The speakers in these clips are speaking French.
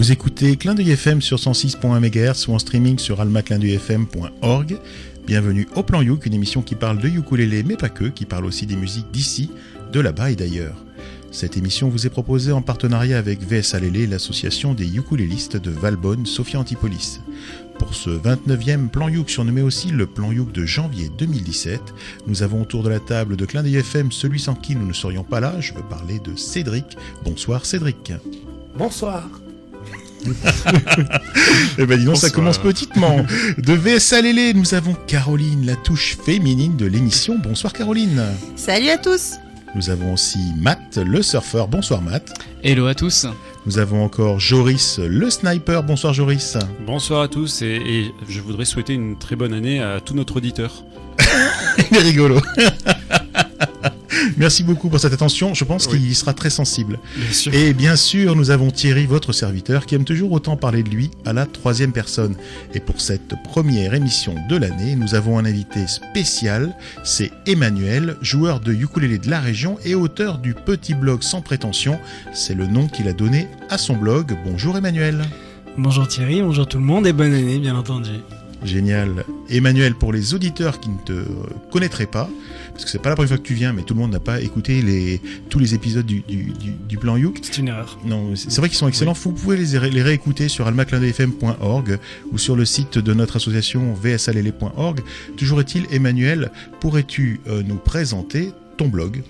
Vous écoutez Clin d'œil FM sur 106.1 MHz ou en streaming sur almaclindeuilfm.org. Bienvenue au Plan Youk, une émission qui parle de ukulélé mais pas que, qui parle aussi des musiques d'ici, de là-bas et d'ailleurs. Cette émission vous est proposée en partenariat avec VS Alélé, l'association des ukulélistes de Valbonne, Sophia Antipolis. Pour ce 29e plan Youk, surnommé aussi le plan Youk de janvier 2017, nous avons autour de la table de Clin d'œil FM celui sans qui nous ne serions pas là. Je veux parler de Cédric. Bonsoir Cédric. Bonsoir. eh ben dis donc, ça commence petitement. De VS Alélé, nous avons Caroline, la touche féminine de l'émission. Bonsoir Caroline. Salut à tous. Nous avons aussi Matt, le surfeur. Bonsoir Matt. Hello à tous. Nous avons encore Joris, le sniper. Bonsoir Joris. Bonsoir à tous et, et je voudrais souhaiter une très bonne année à tout notre auditeur. Il est rigolo. Merci beaucoup pour cette attention. Je pense Oui. qu'il sera très sensible. Bien sûr. Et bien sûr, nous avons Thierry, votre serviteur, qui aime toujours autant parler de lui à la troisième personne. Et pour cette première émission de l'année, nous avons un invité spécial. C'est Emmanuel, joueur de ukulélé de la région et auteur du petit blog sans prétention. C'est le nom qu'il a donné à son blog. Bonjour Emmanuel. Bonjour Thierry, bonjour tout le monde et bonne année bien entendu. Génial. Emmanuel, pour les auditeurs qui ne te connaîtraient pas, parce que c'est pas la première fois que tu viens, mais tout le monde n'a pas écouté les, tous les épisodes du, du, du, du plan Youk. C'est une erreur. Non, c'est vrai qu'ils sont excellents. Vous pouvez les, ré- les réécouter sur almaclindeuilfm.org ou sur le site de notre association vsalele.org. Toujours est-il, Emmanuel, pourrais-tu euh, nous présenter ton blog?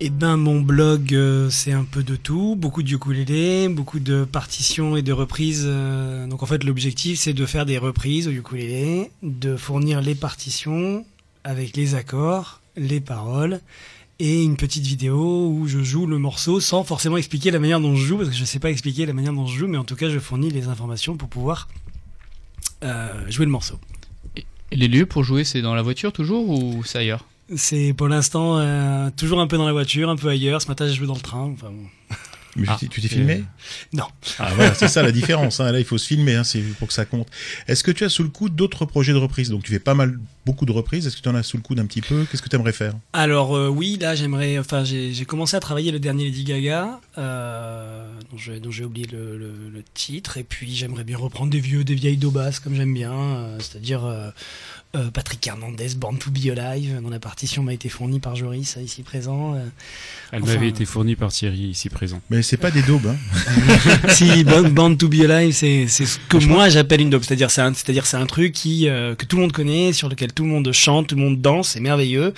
Eh ben mon blog euh, c'est un peu de tout, beaucoup de ukulélé, beaucoup de partitions et de reprises. euh, donc en fait l'objectif c'est de faire des reprises au ukulélé, de fournir les partitions avec les accords, les paroles et une petite vidéo où je joue le morceau sans forcément expliquer la manière dont je joue parce que je sais pas expliquer la manière dont je joue mais en tout cas je fournis les informations pour pouvoir euh, jouer le morceau. Et les lieux pour jouer, c'est dans la voiture toujours ou c'est ailleurs? C'est pour l'instant euh, toujours un peu dans la voiture, un peu ailleurs. Ce matin, j'ai joué dans le train. Enfin, bon. Mais Ah, tu t'es- t'es filmé? Non. Ah voilà, c'est ça la différence. hein. Là, il faut se filmer, hein, c'est pour que ça compte. Est-ce que tu as sous le coup d'autres projets de reprise? Donc tu fais pas mal, beaucoup de reprises. Est-ce que tu en as sous le coude un petit peu? Qu'est-ce que tu aimerais faire? Alors euh, oui, là, j'aimerais. Enfin, j'ai commencé à travailler le dernier Lady Gaga, euh, dont j'ai oublié le, le- le titre. Et puis, j'aimerais bien reprendre des vieux, des vieilles dobasses comme j'aime bien, euh, c'est-à-dire. euh, euh, Patrick Hernandez, Born to Be Alive, dont la partition m'a été fournie par Joris, ici présent. euh. Elle Enfin, m'avait été fournie par Thierry ici présent. Mais c'est pas des daubes. Hein. si Born, Born to Be Alive, c'est ce que moi j'appelle une dope, c'est-à-dire c'est un, c'est-à-dire c'est un truc qui euh, que tout le monde connaît, sur lequel tout le monde chante, tout le monde danse, c'est merveilleux,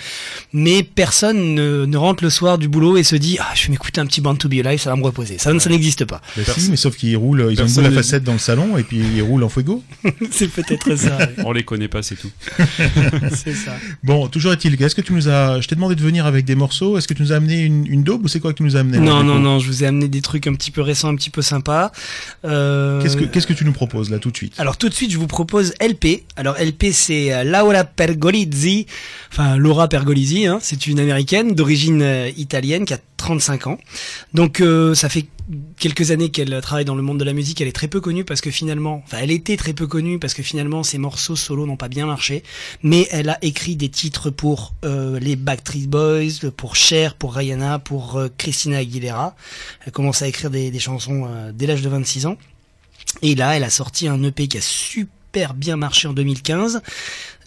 mais personne ne, ne rentre le soir du boulot et se dit ah je vais m'écouter un petit Born to Be Alive, ça va me reposer. Ça, ça n'existe pas. Bah, Personne- si, mais sauf qu'ils roulent, ils ont une personne boule à ne- facettes dans le salon et puis ils roulent en fuego. c'est peut-être ça. ouais. On les connaît pas, c'est tout. c'est ça. Bon, toujours est-il, est-ce que tu nous as, je t'ai demandé de venir avec des morceaux, est-ce que tu nous as amené une, une daube ou c'est quoi que tu nous as amené Non non non, je vous ai amené des trucs un petit peu récents, un petit peu sympas. Euh, Qu'est-ce que, qu'est-ce que tu nous proposes là tout de suite? Alors tout de suite, je vous propose LP. Alors LP, c'est euh, Laura Pergolizzi, enfin Laura Pergolizzi, hein, c'est une américaine d'origine euh, italienne qui a 35 ans. Donc euh, ça fait quelques années qu'elle travaille dans le monde de la musique. Elle est très peu connue parce que finalement, enfin elle était très peu connue parce que finalement ses morceaux solo n'ont pas bien marché. Mais elle a écrit des titres pour euh, les Backstreet Boys, pour Cher, pour Rihanna, pour Christina Aguilera. Elle commence à écrire des, des chansons dès l'âge de 26 ans. Et là, elle a sorti un EP qui a super bien marché en 2015,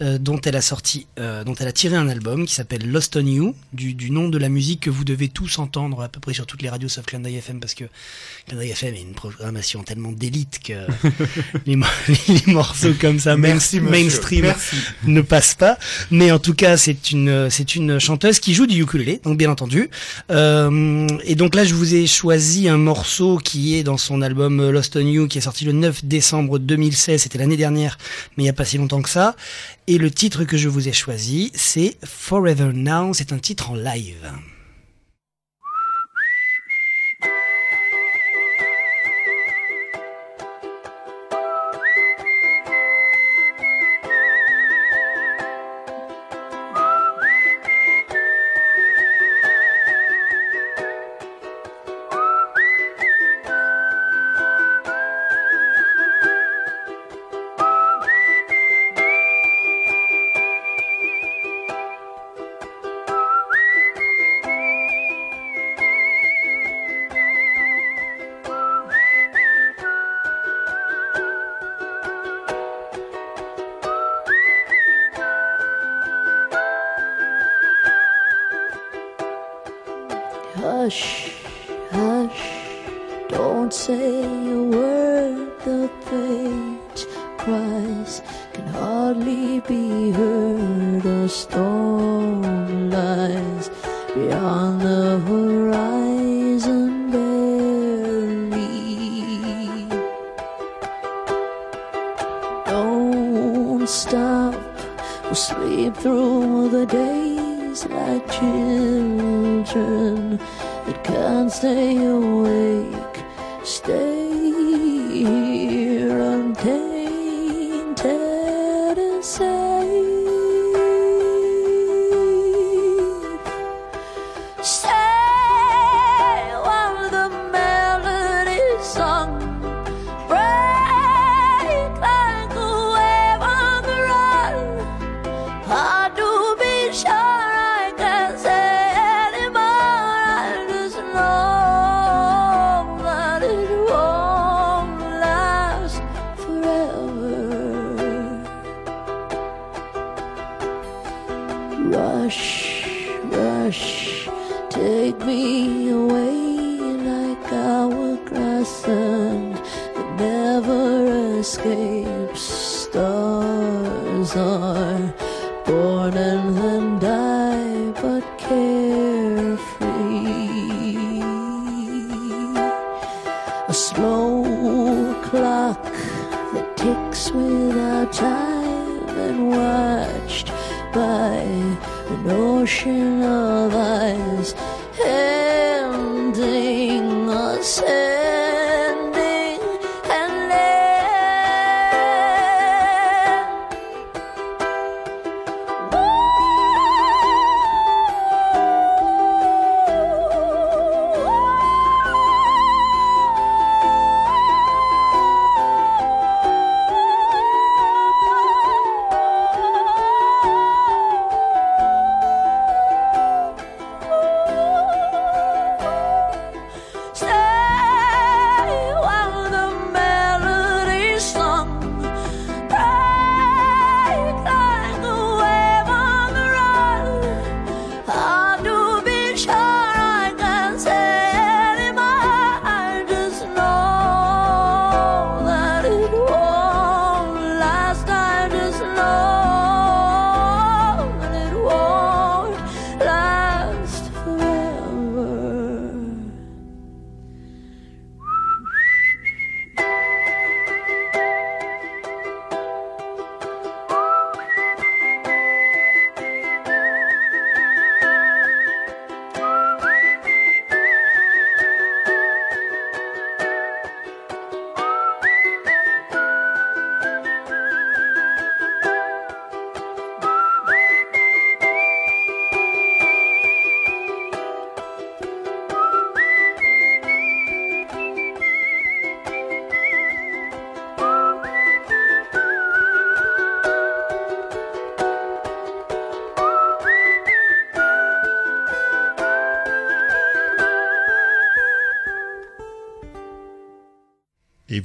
euh, dont elle a sorti, euh, dont elle a tiré un album qui s'appelle Lost on You, du, du nom de la musique que vous devez tous entendre à peu près sur toutes les radios sauf Clin d'œil FM parce que Clin d'œil FM est une programmation tellement d'élite que les, mo- les morceaux comme ça, main- mainstream, ne passent pas. Mais en tout cas, c'est une, c'est une chanteuse qui joue du ukulélé, donc bien entendu. Euh, et donc là, je vous ai choisi un morceau qui est dans son album Lost on You, qui est sorti le 9 décembre 2016. C'était l'année dernière, mais il n'y a pas si longtemps que ça. Et le titre que je vous ai choisi, c'est Forever Now. C'est un titre en live. Ocean of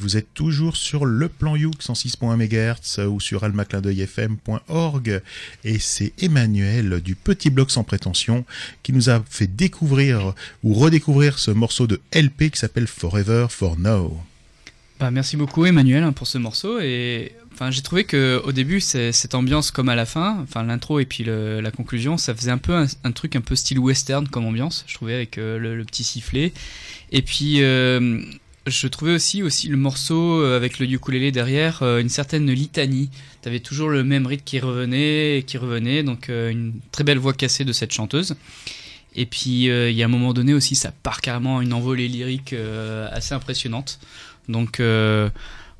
vous êtes toujours sur le plan Youk 106.1 MHz ou sur almaclindeuilfm.org. Et c'est Emmanuel du Petit Bloc sans prétention qui nous a fait découvrir ou redécouvrir ce morceau de LP qui s'appelle Forever for Now. Bah, merci beaucoup Emmanuel hein, pour ce morceau et enfin j'ai trouvé que au début cette ambiance comme à la fin, enfin l'intro et puis la conclusion, ça faisait un peu un, truc un peu style western comme ambiance, je trouvais avec euh, le, le petit sifflet et puis euh, je trouvais aussi aussi le morceau euh, avec le ukulélé derrière euh, une certaine litanie. T'avais toujours le même rythme qui revenait et qui revenait donc euh, une très belle voix cassée de cette chanteuse. Et puis il y a un moment donné aussi ça part carrément à une envolée lyrique assez impressionnante. Donc euh,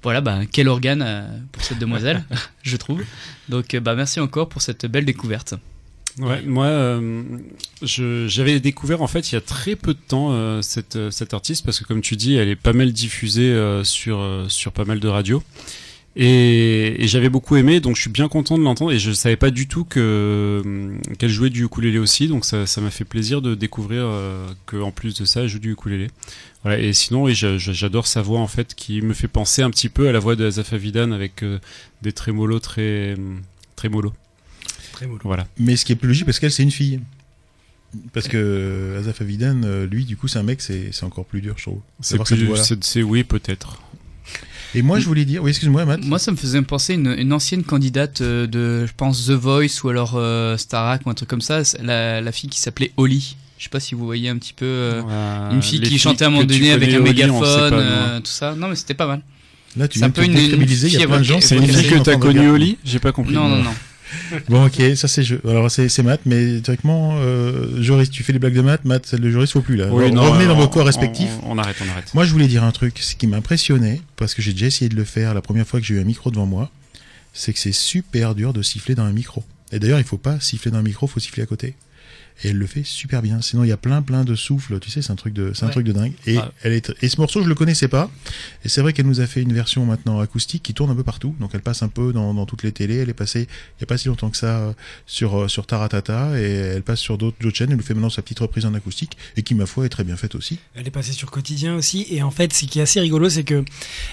voilà, bah, quel organe pour cette demoiselle, je trouve. Donc bah, merci encore pour cette belle découverte. Ouais, moi, euh, je- j'avais découvert en fait il y a très peu de temps euh, cette, euh, cette artiste parce que comme tu dis, elle est pas mal diffusée euh, sur, euh, sur pas mal de radios. Et, et j'avais beaucoup aimé, donc je suis bien content de l'entendre. Et je savais pas du tout que euh, qu'elle jouait du ukulélé aussi, donc ça ça m'a fait plaisir de découvrir euh, que en plus de ça, elle joue du ukulélé. Voilà. Et sinon, oui, j'a- j'a- j'adore sa voix en fait, qui me fait penser un petit peu à la voix de Azaf Avidan avec euh, des trémolos très très mollo. Très mollo. Voilà. Mais ce qui est plus logique parce qu'elle c'est une fille. Parce que Azaf Avidan, euh, lui, du coup, c'est un mec, c'est c'est encore plus dur, je trouve. C'est c'est- oui, peut-être. Et moi, je voulais dire, oui, excuse-moi, Matt. Moi, ça me faisait penser une, une ancienne candidate euh, de, je pense, The Voice ou alors euh, Starac ou un truc comme ça, c'est la, la fille qui s'appelait Holly. Je sais pas si vous voyez un petit peu euh, Euh, une fille qui chantait à un moment donné avec un mégaphone, pas, euh, tout ça. Non, mais c'était pas mal. Là, tu viens un peu une- il y a fille plein de gens. C'est une fille que t'as connue lit J'ai pas compris. Non, non, non. Bon, ok, ça c'est jeu. Alors, c'est c'est Matt, mais théoriquement, euh, Joris, tu fais les blagues de Matt, celle de Joris, faut plus là. Oui, non, Revenez dans vos corps respectifs. On, on arrête, on arrête. Moi, je voulais dire un truc, ce qui m'impressionnait, parce que j'ai déjà essayé de le faire la première fois que j'ai eu un micro devant moi, c'est que c'est super dur de siffler dans un micro. Et d'ailleurs, il faut pas siffler dans un micro, faut siffler à côté. Et elle le fait super bien. Sinon, il y a plein, plein de souffles. Tu sais, c'est un truc de, c'est un truc de dingue. Et Ah. elle est, et ce morceau, je le connaissais pas. Et c'est vrai qu'elle nous a fait une version maintenant acoustique qui tourne un peu partout. Donc, elle passe un peu dans, dans toutes les télés. Elle est passée, il y a pas si longtemps que ça, euh, sur, euh, sur Taratata. Et elle passe sur d'autres, d'autres chaînes. Elle nous fait maintenant sa petite reprise en acoustique. Et qui, ma foi, est très bien faite aussi. Elle est passée sur Quotidien aussi. Et en fait, ce qui est assez rigolo, c'est que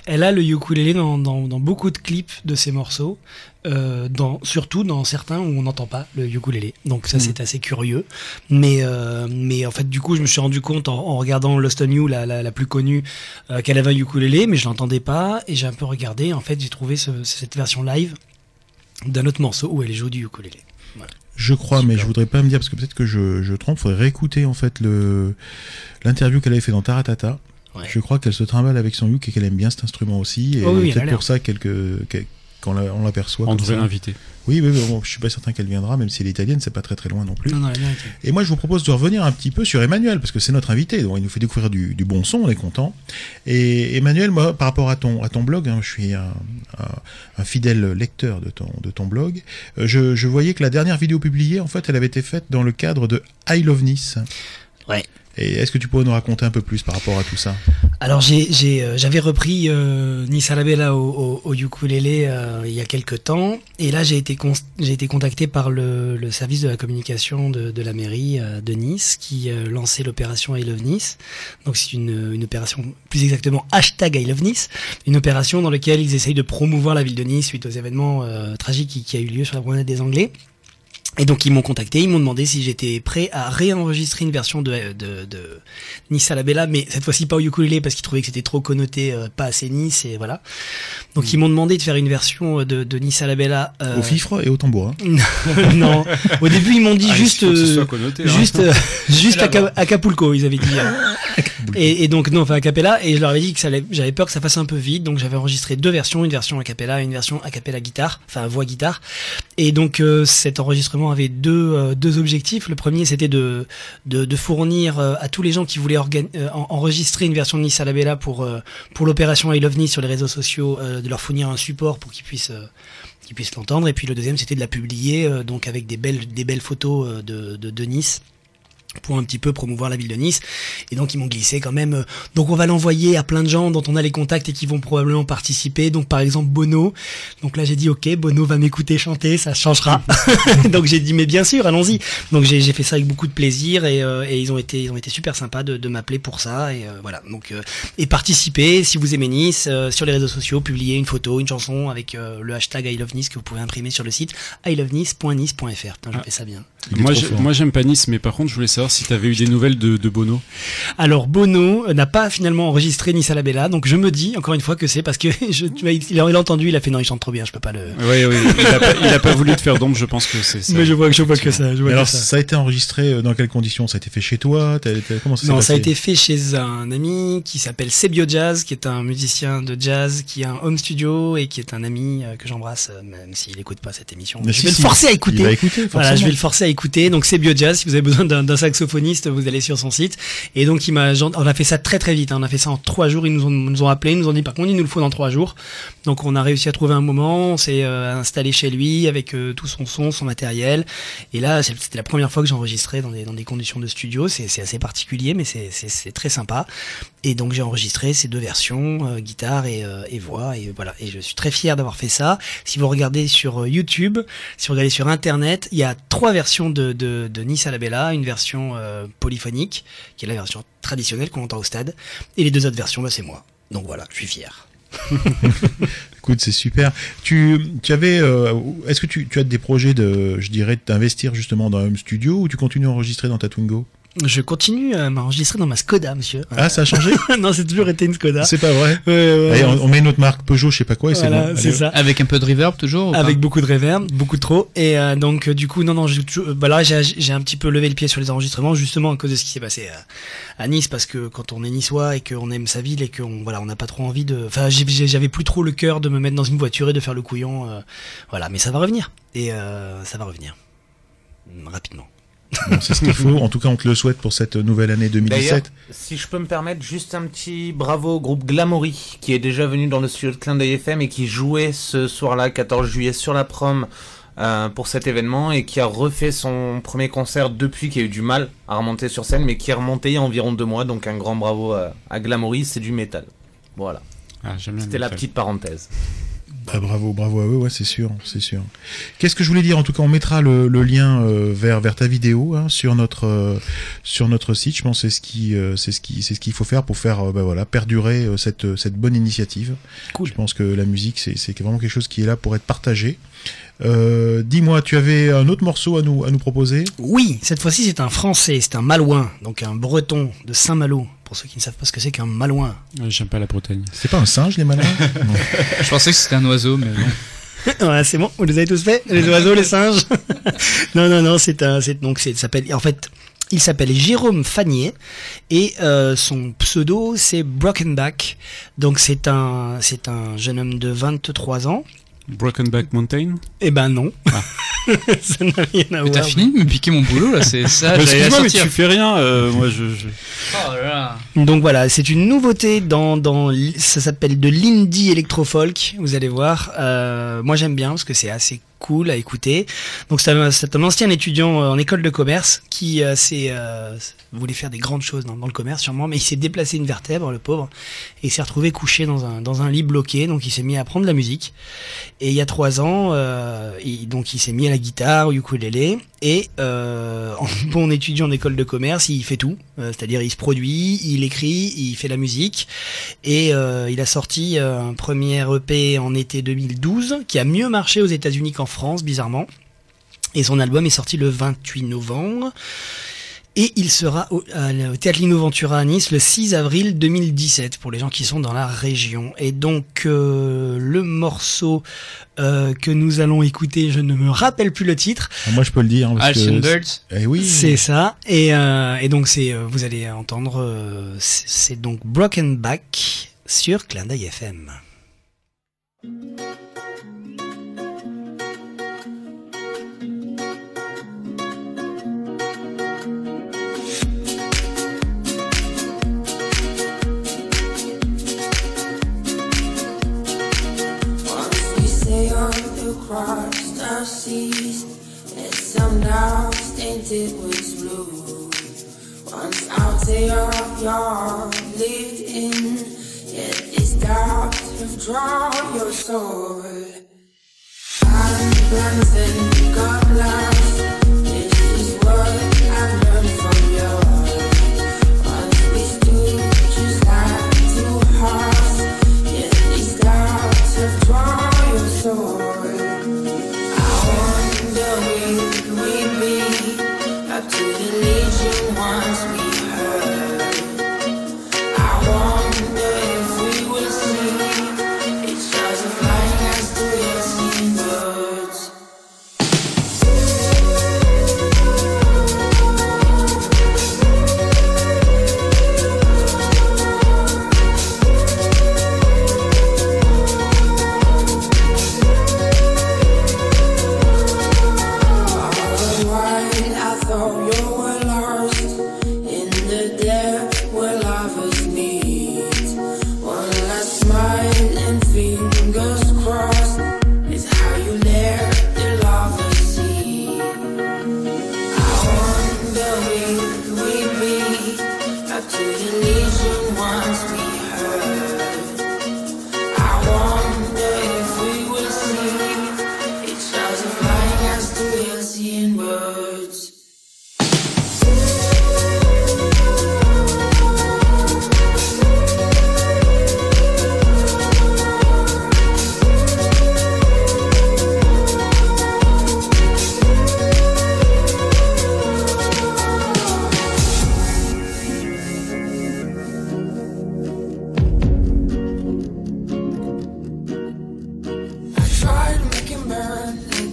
elle a le ukulélé dans, dans, dans beaucoup de clips de ses morceaux. Euh, dans, surtout dans certains où on n'entend pas le ukulélé. Donc ça, Mhm. c'est assez curieux. Mais, euh, mais en fait, du coup, je me suis rendu compte en, en regardant Lost on You, la, la, la plus connue, euh, qu'elle avait un ukulélé, mais je l'entendais pas. Et j'ai un peu regardé. En fait, j'ai trouvé ce- cette version live d'un autre morceau où elle joue du ukulélé. Je crois, Super. mais je voudrais pas me dire parce que peut-être que je, je trompe. Faudrait réécouter en fait le l'interview qu'elle avait fait dans Taratata. Ouais. Je crois qu'elle se trimballe avec son uke et qu'elle aime bien cet instrument aussi. Et Oh oui, peut-être pour ça quelques, quel- qu'on la- on l'aperçoit. On devrait l'inviter. Oui, oui, oui, bon, je suis pas certain qu'elle viendra, même si elle est italienne, c'est pas très très loin non plus. Non, non. Et moi, je vous propose de revenir un petit peu sur Emmanuel, parce que c'est notre invité, donc il nous fait découvrir du, du bon son, on est content. Et Emmanuel, moi, par rapport à ton, à ton blog, hein, je suis un, un- un fidèle lecteur de ton, de ton blog, euh, je, je voyais que la dernière vidéo publiée, en fait, elle avait été faite dans le cadre de I Love Nice. Ouais. Et est-ce que tu pourrais nous raconter un peu plus par rapport à tout ça? Alors euh, j'avais repris euh, Nice Arabella au, au, au ukulélé euh, il y a quelques temps et là j'ai été j'ai été contacté par le, service de la communication de, la mairie euh, de Nice qui lançait l'opération I Love Nice. Donc c'est une, opération plus exactement hashtag I Love Nice, une opération dans laquelle ils essayent de promouvoir la ville de Nice suite aux événements tragiques qui, qui a eu lieu sur la promenade des Anglais. Et donc ils m'ont contacté, ils m'ont demandé si j'étais prêt à réenregistrer une version de, de, de Nice à la Bella, mais cette fois-ci pas au ukulélé parce qu'ils trouvaient que c'était trop connoté, euh, pas assez Nice et voilà. Donc ils m'ont demandé de faire une version de, de Nice à la Bella. euh, Au fifre et au tambourin. non, au début ils m'ont dit Ah, juste, euh, connoté, hein. juste, euh, juste. Aca- Acapulco, ils avaient dit. euh. et, et donc non, enfin a cappella, et je leur avais dit que ça allait- j'avais peur que ça fasse un peu vite, donc j'avais enregistré deux versions, une version a cappella et une version a cappella guitare, enfin voix guitare. Et donc euh, cet enregistrement avait deux euh, deux objectifs. Le premier c'était de, fournir euh, à tous les gens qui voulaient euh, en- enregistrer une version de Nice à la Bella pour l'opération I Love Nice sur les réseaux sociaux, de leur fournir un support pour qu'ils puissent l'entendre. Et puis le deuxième, c'était de la publier, donc avec des belles, photos de, de, de Nice pour un petit peu promouvoir la ville de Nice. Et donc ils m'ont glissé quand même. euh, donc on va l'envoyer à plein de gens dont on a les contacts et qui vont probablement participer. Donc par exemple Bono. Donc là j'ai dit ok, Bono va m'écouter chanter, ça changera. donc j'ai dit mais bien sûr, allons-y. Donc j'ai j'ai fait ça avec beaucoup de plaisir et, euh, et ils ont été ils ont été super sympas de, de m'appeler pour ça et euh, voilà. Donc euh, et participer si vous aimez Nice euh, sur les réseaux sociaux, publier une photo, une chanson avec euh, le hashtag I love Nice que vous pouvez imprimer sur le site ilovenice.nice.fr. Putain, je Ah. fais ça bien. Il Moi, j'aime pas Nice, mais par contre, je voulais savoir si tu avais eu des nouvelles de, de Bono. Alors Bono n'a pas finalement enregistré Nice à la Bella, donc je me dis encore une fois que c'est parce que je, tu vois, il, il a il a entendu, il a fait non, il chante trop bien, je peux pas le. Oui, oui. Il a pas, il a pas voulu te faire d'ombre, je pense que c'est ça. Mais je vois, je vois que ça. Je vois que alors, ça. ça a été enregistré euh, dans quelles conditions? Ça a été fait chez toi? Comment ça Non, ça a été fait chez un ami qui s'appelle Sebio Jazz, qui est un musicien de jazz, qui a un home studio et qui est un ami euh, que j'embrasse, euh, même s'il écoute pas cette émission. Mais je si, vais si, le forcer à Il écouter. va écouter, Voilà, je vais le forcer à écouter. Donc c'est BioJazz. Si vous avez besoin d'un saxophoniste, vous allez sur son site. Et donc il m'a, on a fait ça très très vite. hein. On a fait ça en trois jours. Ils nous ont, nous ont appelé, ils nous ont dit par contre il nous le faut dans trois jours. Donc on a réussi à trouver un moment. On s'est euh, installé chez lui avec euh, tout son son, son matériel. Et là c'était la première fois que j'enregistrais dans des dans des conditions de studio. C'est assez particulier, mais c'est très sympa. Et donc j'ai enregistré ces deux versions, euh, guitare et, et voix. Et voilà. Et je suis très fier d'avoir fait ça. Si vous regardez sur YouTube, si vous regardez sur Internet, il y a trois versions de, Nice à la Bella. Une version euh, polyphonique, qui est la version traditionnelle qu'on entend au stade. Et les deux autres versions, bah, c'est moi. Donc voilà, je suis fier. Écoute, c'est super. Tu, avais, euh, est-ce que tu, tu as des projets de, je dirais, d'investir justement dans un home studio ou tu continues à enregistrer dans ta Twingo Je continue à m'enregistrer dans ma Skoda, monsieur. Ah, ça a changé? Non, c'est toujours été une Skoda. C'est pas vrai. Ouais, ouais, Allez, ouais. on, on met notre marque Peugeot, je sais pas quoi, et Voilà, c'est bon. c'est ça. Avec un peu de reverb toujours ou pas? Avec beaucoup de reverb, beaucoup trop. Et euh, donc, euh, du coup, non, non, j'ai toujours- bah là, j'ai j'ai un petit peu levé le pied sur les enregistrements, justement à cause de ce qui s'est passé à, à Nice, parce que quand on est niçois et qu'on aime sa ville et qu'on voilà, on n'a pas trop envie de. Enfin, j'avais plus trop le cœur de me mettre dans une voiture et de faire le couillon. euh, voilà, mais ça va revenir. Et euh, ça va revenir. Rapidement. Bon, c'est ce qu'il faut. En tout cas, on te le souhaite pour cette nouvelle année D'ailleurs, 2017. si je peux me permettre, juste un petit bravo au groupe Glamouri, qui est déjà venu dans le studio de Clin d'œil FM et qui jouait ce soir-là, 14 juillet, sur la prom euh, pour cet événement et qui a refait son premier concert depuis, qui a eu du mal à remonter sur scène, mais qui est remonté il y a environ deux mois. Donc un grand bravo à, à Glamouri, c'est du métal. Voilà, Ah, c'était la petite parenthèse. Bah, bravo, bravo à eux, ouais, c'est sûr, c'est sûr. Qu'est-ce que je voulais dire? En tout cas, on mettra le, le lien euh, vers vers ta vidéo hein, sur notre euh, sur notre site. Je pense que c'est ce qui euh, c'est ce qui c'est ce qu'il faut faire pour faire bah, voilà perdurer euh, cette cette bonne initiative. Cool. Je pense que la musique c'est c'est vraiment quelque chose qui est là pour être partagé. Euh, Dis-moi, tu avais un autre morceau à nous à nous proposer? Oui, cette fois-ci, c'est un français, c'est un malouin, donc un breton de Saint-Malo. Pour ceux qui ne savent pas ce que c'est qu'un malouin. J'aime pas la Bretagne. C'est pas un singe les malins Non. Je pensais que c'était un oiseau, mais. Ouais, c'est bon, vous les avez tous fait Les oiseaux, les singes Non, non, non, c'est un, c'est donc c'est, s'appelle, en fait, il s'appelle Jérôme Fanier et euh, son pseudo c'est Brokenback. Donc c'est un, c'est un jeune homme de 23 ans. Brokenback Mountain? Eh ben non, ça n'a rien à Mais voir. t'as fini de me piquer mon boulot là, c'est ça, Excuse-moi, mais tu fais rien. euh, moi, je, je- Oh là là. Donc voilà, c'est une nouveauté dans, dans ça s'appelle de l'indie electro-folk, vous allez voir. Euh, moi j'aime bien parce que c'est assez cool à écouter. Donc c'est un, ancien étudiant euh, en école de commerce qui euh, euh, voulait faire des grandes choses dans, le commerce sûrement, mais il s'est déplacé une vertèbre, le pauvre, et s'est retrouvé couché dans un, dans un lit bloqué, donc il s'est mis à apprendre la musique. Et il y a trois ans, euh, il- donc il s'est mis à la guitare, au ukulélé, et euh, en bon étudiant en école de commerce, il fait tout. Euh, C'est-à-dire, il se produit, il écrit, il fait la musique, et euh, il a sorti euh, un premier EP en été 2012 qui a mieux marché aux États-Unis qu'en France, bizarrement. Et son album est sorti le 28 novembre. Et il sera au, Théâtre Lino Ventura à Nice le 6 avril 2017 pour les gens qui sont dans la région. Et donc euh, le morceau euh, que nous allons écouter, je ne me rappelle plus le titre, Ah, Moi je peux le dire. hein, parce que- Birds. Eh oui. c'est ça. Et, euh, et donc c'est, vous allez entendre, euh, c'est c'est donc Broken Back sur Clin d'œil FM. Across the seas, and some now tainted with blue. Once out there y'all lived in, yet these doubts have drawn your soul. I'm.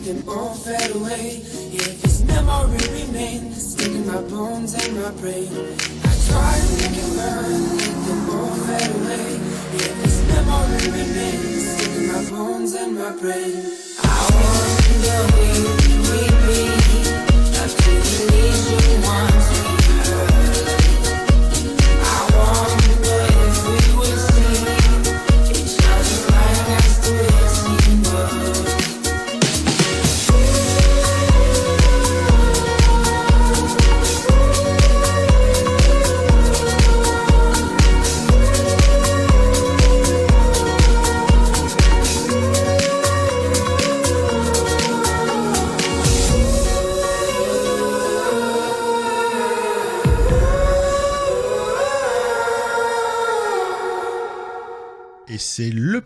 Them all fade away. If this memory remains, stuck in my bones and my brain. I try to make it burn, let them all fade away. If this memory remains, stuck in my bones and my brain. I wonder will you meet me after you leave you once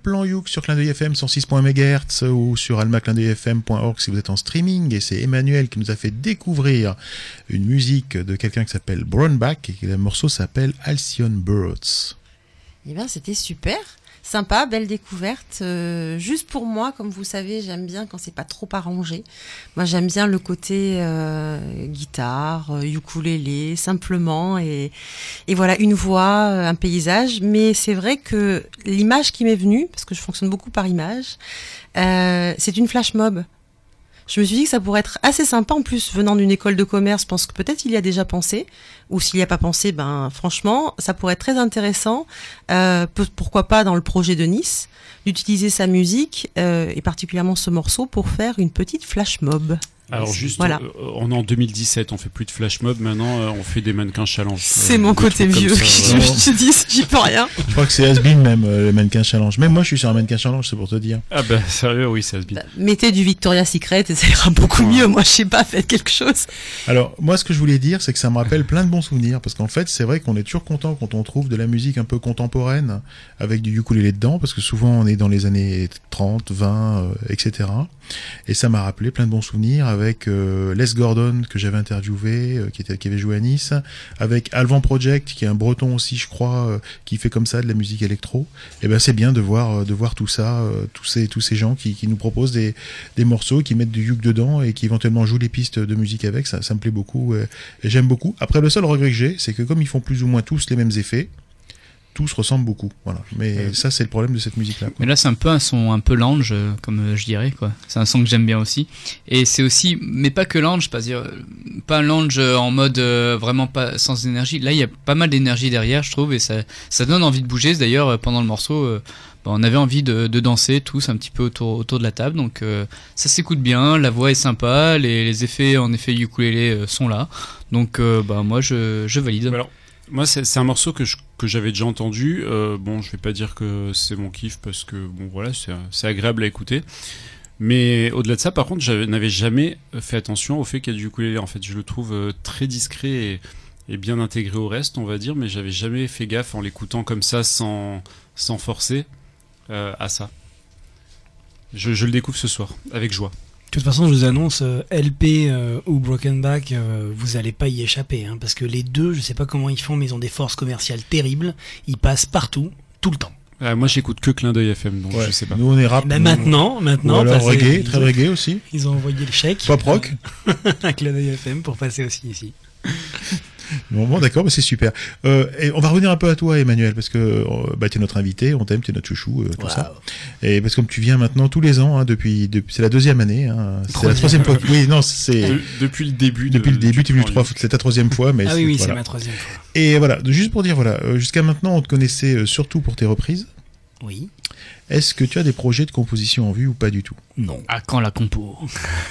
plan Youk sur Clin d'œil FM 106.1 MHz ou sur almaclindeuilfm.org si vous êtes en streaming. Et c'est Emmanuel qui nous a fait découvrir une musique de quelqu'un qui s'appelle Brownback et le morceau s'appelle Alcyon Birds. Eh bien, c'était super. Sympa, belle découverte. Euh, juste pour moi, comme vous savez, j'aime bien quand c'est pas trop arrangé. Moi, j'aime bien le côté euh, guitare, euh, ukulélé, simplement et, et voilà une voix, euh, un paysage. Mais c'est vrai que l'image qui m'est venue, parce que je fonctionne beaucoup par image, euh, c'est une flash mob. Je me suis dit que ça pourrait être assez sympa en plus venant d'une école de commerce. Je pense que peut-être il y a déjà pensé, ou s'il n'y a pas pensé, ben franchement, ça pourrait être très intéressant. Euh, pourquoi pas dans le projet de Nice d'utiliser sa musique euh, et particulièrement ce morceau pour faire une petite flash mob. Alors juste, Voilà. euh, on est en 2017, on fait plus de flash mob, maintenant euh, on fait des mannequins challenge. C'est Euh, mon côté vieux. ça, je, je dis, j'y peux rien. Je crois que c'est Asbin même, euh, le mannequin challenge. Même moi je suis sur un mannequin challenge, c'est pour te dire. Ah bah sérieux, oui, ça se bien. Mettez du Victoria's Secret et ça ira beaucoup Ouais. mieux. Moi, je sais pas, faites quelque chose. Alors, moi, ce que je voulais dire, c'est que ça me rappelle plein de bons souvenirs, parce qu'en fait, c'est vrai qu'on est toujours content quand on trouve de la musique un peu contemporaine, avec du ukulélé dedans, parce que souvent on est dans les années 30, 20, euh, etc. Et ça m'a rappelé plein de bons souvenirs avec euh, Les Gordon, que j'avais interviewé, euh, qui, était, qui avait joué à Nice, avec Alvan Project, qui est un breton aussi, je crois, euh, qui fait comme ça de la musique électro. Et ben, c'est bien de voir, de voir tout ça, tous ces, tous ces gens qui, nous proposent des, des morceaux, qui mettent du yuk dedans et qui éventuellement jouent les pistes de musique avec, ça, ça me plaît beaucoup et j'aime beaucoup. Après, le seul regret que j'ai, c'est que comme ils font plus ou moins tous les mêmes effets, tous ressemblent beaucoup. Voilà. Mais ça, c'est le problème de cette musique-là. Mais là, c'est un peu un son un peu lounge, euh, comme euh, je dirais, quoi. C'est un son que j'aime bien aussi. Et c'est aussi, mais pas que lounge, pas dire, euh, pas euh, en mode euh, vraiment pas sans énergie. Là, il y a pas mal d'énergie derrière, je trouve, et ça, ça donne envie de bouger. D'ailleurs, euh, pendant le morceau, euh, bah, on avait envie de, de danser tous un petit peu autour, autour de la table. Donc, euh, ça s'écoute bien, la voix est sympa, les, les effets, en effet, ukulélé euh, sont là. Donc, euh, bah, moi, je, je valide. Alors, moi, c'est un morceau que j'avais déjà entendu. Euh, bon, je vais pas dire que c'est mon kiff parce que bon, voilà, c'est agréable à écouter. Mais au-delà de ça, par contre, je n'avais jamais fait attention au fait qu'il y a du ukulélé. En fait, je le trouve euh, très discret et, bien intégré au reste, on va dire. Mais j'avais jamais fait gaffe en l'écoutant comme ça, sans sans forcer euh, à ça. Je le découvre ce soir avec joie. De toute façon, je vous annonce, euh, LP euh, ou Broken Back, euh, vous allez pas y échapper, hein, parce que les deux, je sais pas comment ils font, mais ils ont des forces commerciales terribles. Ils passent partout, tout le temps. Euh, moi, j'écoute que Clin d'œil FM, donc Ouais. je sais pas. Nous, on est rap. Mais nous- maintenant, Ou maintenant, alors passer- reggae, ils, très ont, reggae aussi. ils ont envoyé le chèque. Pop rock. à Clin d'œil FM pour passer aussi ici. Bon, bon, d'accord, bah, c'est super. Euh, et on va revenir un peu à toi, Emmanuel, parce que euh, bah, tu es notre invité, on t'aime, tu es notre chouchou, euh, tout ça. Et parce que comme tu viens maintenant tous les ans, hein, depuis, depuis c'est la deuxième année, hein, c'est la troisième fois. Oui, non, c'est De- depuis le début. de- depuis le début, tu es venu trois fois, c'est ta troisième fois, mais Ah oui, oui, c'est ma troisième fois. Et voilà, juste pour dire, voilà, jusqu'à maintenant, on te connaissait surtout pour tes reprises. Oui. Est-ce que tu as des projets de composition en vue ou pas du tout? Non. À quand la compo?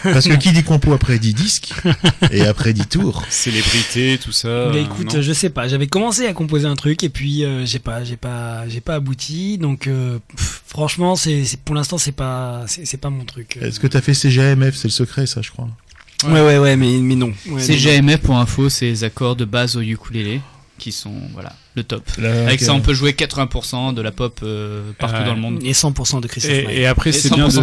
Parce que qui dit compo après dit disque, et après dit tour. Célébrité, tout ça. Mais écoute, non je sais pas. J'avais commencé à composer un truc et puis euh, j'ai pas, j'ai pas, j'ai pas abouti. Donc euh, pff, franchement, c'est, c'est- pour l'instant, c'est pas, c'est, c'est pas mon truc. euh. Est-ce que tu as fait CGMF C'est le secret, ça, je crois. Ouais, ouais, ouais, mais, mais non. Ouais, C'est non, GMF pour info, c'est les accords de base au ukulélé qui sont voilà le top. Là, Avec ça, on peut jouer 80% de la pop euh, partout Ouais. dans le monde. Et 100% de Christophe Et, Maé. et après, c'est bien, 100%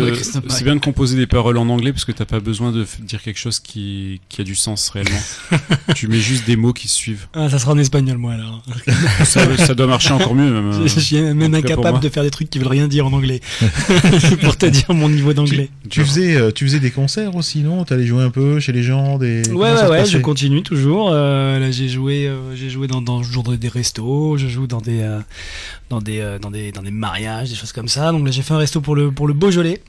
de bien de composer des paroles en anglais parce que t'as pas besoin de dire quelque chose qui, qui a du sens réellement. tu mets juste des mots qui suivent. Ah, ça sera en espagnol, moi, alors. Ça, ça doit marcher encore mieux. Même, Je suis même incapable de faire des trucs qui veulent rien dire en anglais. pour te dire mon niveau d'anglais. Tu faisais, euh, tu faisais des concerts aussi, non? T'allais jouer un peu chez les gens des... Ouais, ouais, je continue toujours. Euh, là, j'ai joué, euh, j'ai joué dans, dans toujours des restos, je joue dans des, euh, dans des, euh, dans des, dans des mariages, des choses comme ça. Donc j'ai fait un resto pour le, pour le Beaujolais.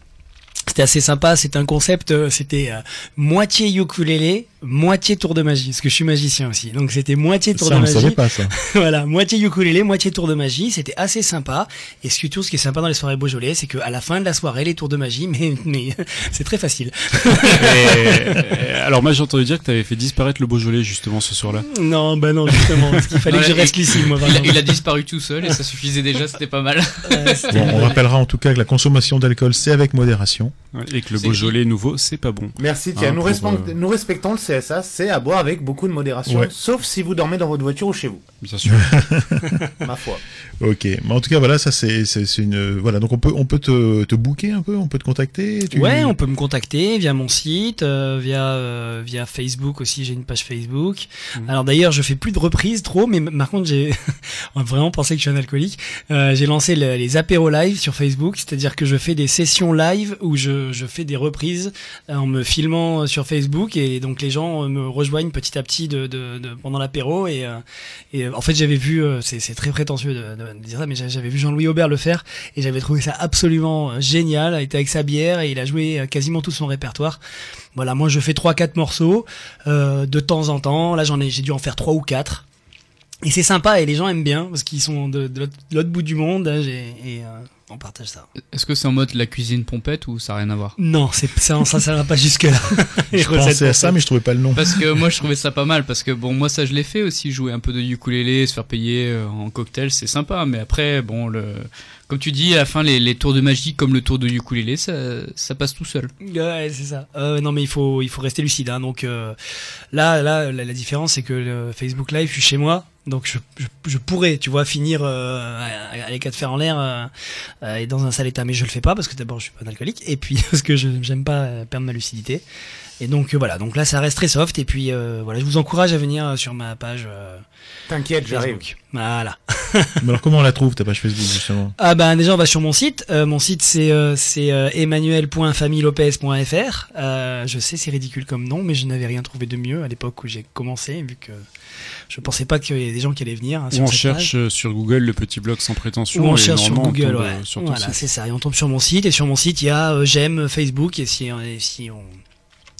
C'était assez sympa. C'était un concept. euh, C'était moitié ukulélé, moitié tour de magie, parce que je suis magicien aussi. Donc c'était moitié tour Ça, de on ne magie. savait pas ça. voilà, moitié ukulélé, moitié tour de magie, c'était assez sympa. Et surtout, ce qui est sympa dans les soirées Beaujolais, c'est qu'à la fin de la soirée, les tours de magie, mais, mais c'est très facile. Et- alors moi j'ai entendu dire que tu avais fait disparaître le Beaujolais justement ce soir-là. Non, bah non, justement, parce qu'il fallait que je reste il- ici, moi. Il a, il a disparu tout seul et ça suffisait déjà, c'était pas mal. Ouais, Bon, on rappellera en tout cas que la consommation d'alcool, c'est avec modération. Ouais, Et que le Beaujolais nouveau, c'est pas bon. Merci Thierry. Ah, nous, pour, euh, nous respectons le CSA, c'est à boire avec beaucoup de modération, Ouais. sauf si vous dormez dans votre voiture ou chez vous, Bien sûr. ma foi. Ok, mais en tout cas voilà, ça c'est une voilà donc on peut on peut te te booker un peu, on peut te contacter. tu- Ouais, on peut me contacter via mon site, euh, via euh, via Facebook aussi. J'ai une page Facebook. Mhm. Alors d'ailleurs, je fais plus de reprises trop, mais par contre, j'ai on va vraiment pensé que je suis un alcoolique. Euh, j'ai lancé le- les apéros live sur Facebook, c'est-à-dire que je fais des sessions live où je je fais des reprises en me filmant sur Facebook et donc les gens euh, me rejoignent petit à petit pendant l'apéro et euh, et en fait j'avais vu euh, c'est très prétentieux de, dire ça mais j'a- j'avais vu Jean-Louis Aubert le faire et j'avais trouvé ça absolument génial. Il était avec sa bière et il a joué quasiment tout son répertoire. Voilà moi je fais trois quatre morceaux de temps en temps. Là j'en ai j'ai dû en faire trois ou quatre. Et c'est sympa et les gens aiment bien parce qu'ils sont de, l'autre- bout du monde hein, et on partage ça Est-ce que c'est en mode la cuisine pompette ou ça n'a rien à voir? Non c'est ça ça ça va pas jusque là Je pensais à ça, mais je trouvais pas le nom. Parce que moi je trouvais ça pas mal parce que bon moi ça je l'ai fait aussi jouer un peu de ukulélé, se faire payer euh, en cocktail c'est sympa mais après bon le comme tu dis à la fin les, les tours de magie comme le tour de ukulélé ça, ça passe tout seul. Ouais, c'est ça. Euh, non, mais il faut, il faut rester lucide. Hein. Donc euh, là, là, la, la différence, c'est que le Facebook Live, je suis chez moi, donc je, je, pourrais, tu vois, finir euh, à- à les quatre fers en l'air euh, euh, et dans un sale état, mais je le fais pas parce que d'abord, je suis pas un alcoolique, et puis parce que je j'aime pas euh, perdre ma lucidité. Et donc euh, voilà. Donc là, ça reste très soft. Et puis euh, voilà, je vous encourage à venir euh, sur ma page euh, T'inquiète, j'arrive. Facebook. Voilà. Mais alors comment on la trouve ta page Facebook justement? Ah bah déjà on va sur mon site. Euh, mon site c'est euh, c'est euh, emmanuel.familopez.fr. Euh, je sais c'est ridicule comme nom, mais je n'avais rien trouvé de mieux à l'époque où j'ai commencé, vu que je pensais pas qu'il y ait des gens qui allaient venir. hein, Ou sur on cette cherche euh, sur Google le petit blog sans page. prétention. Ou on et cherche sur normalement, on Google, tombe, ouais. euh, sur ton voilà, site. c'est ça. Et on tombe sur mon site et sur mon site il y a euh, j'aime Facebook et si et si on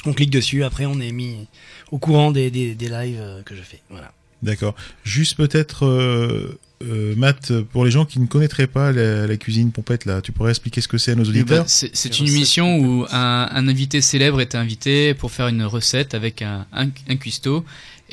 on clique dessus, après on est mis au courant des des, des lives euh, que je fais. Voilà. D'accord. Juste peut-être euh, euh, Matt, pour les gens qui ne connaîtraient pas la, la cuisine pompette là, tu pourrais expliquer ce que c'est à nos auditeurs? C'est c'est Les une émission où un, un invité célèbre est invité pour faire une recette avec un, un, un cuistot.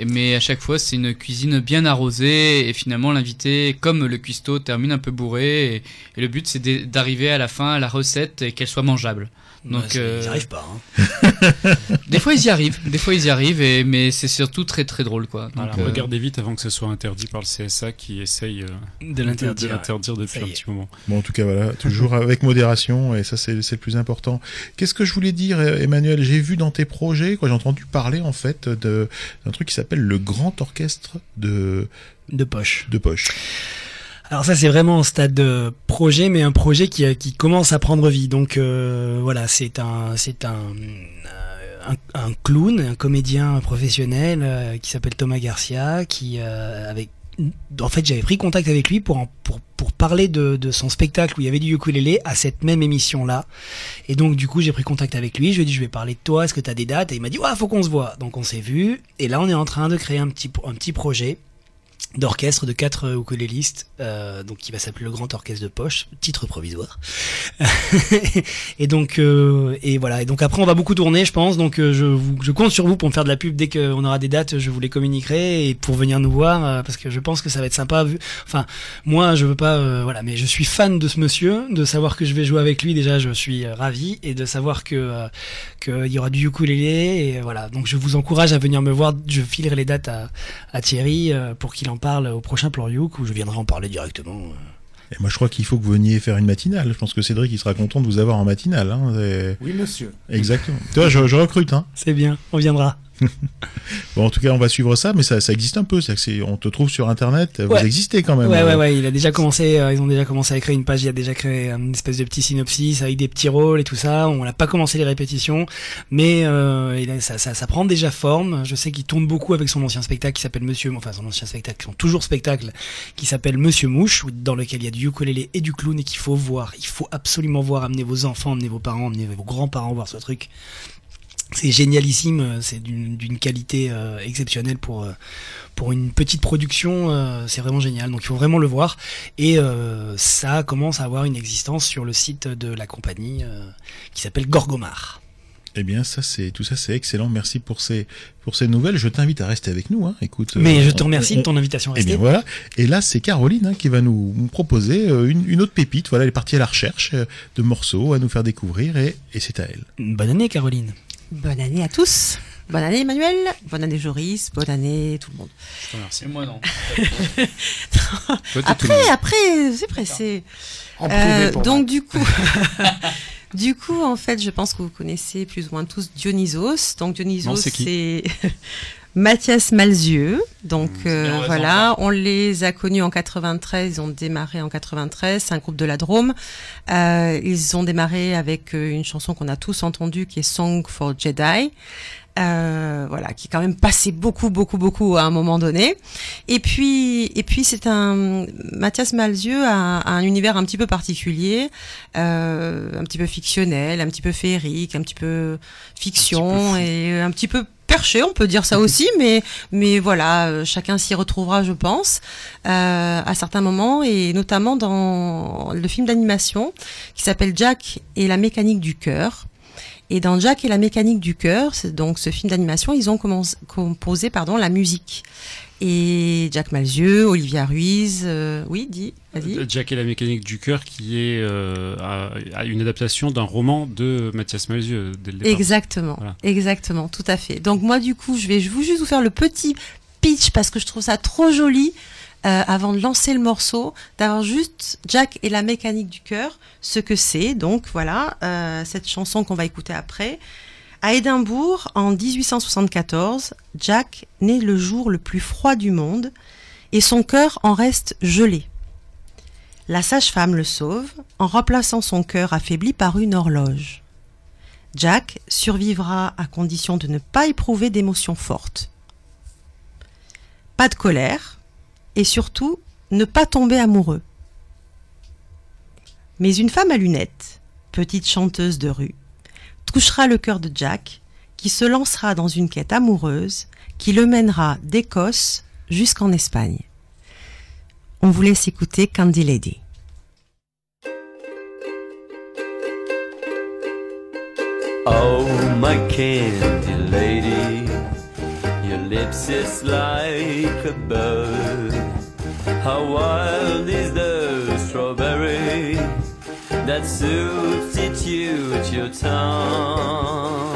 Mais à chaque fois, c'est une cuisine bien arrosée et finalement l'invité, comme le cuistot, termine un peu bourré. Et, et le but, c'est d'arriver à la fin à la recette et qu'elle soit mangeable. Donc, c'est- euh, ils y arrivent pas. Hein. Des fois, ils y arrivent. Des fois, ils y arrivent. Et, mais c'est surtout très très drôle, quoi. Donc, Voilà, euh, regardez vite avant que ce soit interdit par le CSA qui essaye euh, De de l'interdire. depuis un petit moment. Bon, en tout cas, voilà, toujours avec modération, et ça, c'est le plus important. Qu'est-ce que je voulais dire, euh, Emmanuel? J'ai vu dans tes projets, quoi, j'ai entendu parler, en fait, d'un truc qui s'appelle le Grand Orchestre de, de poche. de Poche. Alors ça c'est vraiment un stade de projet, mais un projet qui, qui commence à prendre vie. Donc euh, voilà, c'est un c'est un, euh, un un clown, un comédien professionnel euh, qui s'appelle Thomas Garcia, qui euh, avec en fait j'avais pris contact avec lui pour pour pour parler de, de son spectacle où il y avait du ukulélé à cette même émission là. Et donc du coup j'ai pris contact avec lui, je lui ai dit je vais parler de toi, est-ce que tu as des dates? Et il m'a dit ouais faut qu'on se voit. Donc on s'est vu et là on est en train de créer un petit un petit projet d'orchestre de quatre euh, ukulélistes, euh, donc qui va s'appeler le Grand Orchestre de Poche, titre provisoire. et donc euh, et voilà. Et donc après on va beaucoup tourner, je pense. Donc euh, je, vous, je compte sur vous pour me faire de la pub dès qu'on aura des dates. Je vous les communiquerai et pour venir nous voir euh, parce que je pense que ça va être sympa. Vu, enfin moi je veux pas, euh, voilà, mais je suis fan de ce monsieur, de savoir que je vais jouer avec lui. Déjà je suis ravi et de savoir que qu'il y aura du ukulélé et voilà. Donc je vous encourage à venir me voir. Je filerai les dates à, Thierry pour qu'il en parle parle au prochain plan Youk où je viendrai en parler directement. Et moi, je crois qu'il faut que vous veniez faire une matinale. Je pense que Cédric, il sera content de vous avoir en matinale. Hein. Oui, monsieur. Exactement. tu vois, je, je recrute. Hein. C'est bien, on viendra. Bon, en tout cas, on va suivre ça, mais ça, ça existe un peu. Que c'est- on te trouve sur Internet. Vous Ouais. existez quand même. Ouais, ouais, Euh, ouais, il a déjà commencé, euh, ils ont déjà commencé à créer une page, il a déjà créé une espèce de petit synopsis avec des petits rôles et tout ça. On n'a pas commencé les répétitions, mais euh, il a- ça, ça, ça prend déjà forme. Je sais qu'il tourne beaucoup avec son ancien spectacle qui s'appelle Monsieur, enfin son ancien spectacle, son toujours spectacle, qui s'appelle Monsieur Mouche, dans lequel il y a du ukulélé et du clown et qu'il faut voir. Il faut absolument voir, amener vos enfants, amener vos parents, amener vos grands-parents voir ce truc. C'est génialissime, c'est d'une qualité euh, exceptionnelle pour euh, pour une petite production, euh, c'est vraiment génial. Donc il faut vraiment le voir. Et ça commence à avoir une existence sur le site de la compagnie qui s'appelle Gorgomar. Eh bien, ça, c'est tout ça, c'est excellent. Merci pour ces pour ces nouvelles. Je t'invite à rester avec nous. Hein. Écoute. Mais je te remercie on- de ton invitation à Eh bien voilà. Et là, c'est Caroline hein, qui va nous, nous proposer une, une autre pépite. Voilà, elle est partie à la recherche de morceaux à nous faire découvrir et, et c'est à elle. Bonne année, Caroline. Bonne année à tous. Bonne année Emmanuel, bonne année Joris, bonne année tout le monde. Je te remercie. Et moi non. Après, après, c'est pressé. En Euh, donc du coup, du coup, en fait, je pense que vous connaissez plus ou moins tous Dionysos. Donc Dionysos, Non, c'est qui c'est Mathias Malzieux. Donc Mmh, euh, voilà, on les a connus en 93. Ils ont démarré en 93. C'est un groupe de la Drôme. Euh, ils ont démarré avec euh, une chanson qu'on a tous entendue, qui est Song for Jedi. Euh, voilà, qui est quand même passé beaucoup, beaucoup, beaucoup à un moment donné. Et puis, et puis c'est un Mathias Malzieux a, a un univers un petit peu particulier, euh, un petit peu fictionnel, un petit peu féerique, un petit peu fiction et un petit peu on peut dire ça aussi, mais mais voilà, euh, chacun s'y retrouvera, je pense, euh, à certains moments et notamment dans le film d'animation qui s'appelle Jack et la mécanique du cœur. Et dans Jack et la mécanique du cœur, donc ce film d'animation, ils ont composé pardon la musique. Et Jack Malzieux, Olivia Ruiz, euh, oui, dis, vas-y. Jack et la mécanique du cœur, qui est euh, à- à une adaptation d'un roman de Mathias Malzieux dès le départ. Exactement, Voilà. exactement, tout à fait. Donc moi du coup, je vais je vais juste vous faire le petit pitch parce que je trouve ça trop joli euh, avant de lancer le morceau, d'avoir juste Jack et la mécanique du cœur, ce que c'est. Donc voilà, euh, cette chanson qu'on va écouter après. À Édimbourg, en 1874, Jack naît le jour le plus froid du monde et son cœur en reste gelé. La sage-femme le sauve en remplaçant son cœur affaibli par une horloge. Jack survivra à condition de ne pas éprouver d'émotions fortes. Pas de colère et surtout ne pas tomber amoureux. Mais une femme à lunettes, petite chanteuse de rue, touchera le cœur de Jack qui se lancera dans une quête amoureuse qui le mènera d'Écosse jusqu'en Espagne. On vous laisse écouter Candy Lady. How wild is the strawberry? That substitutes your tongue?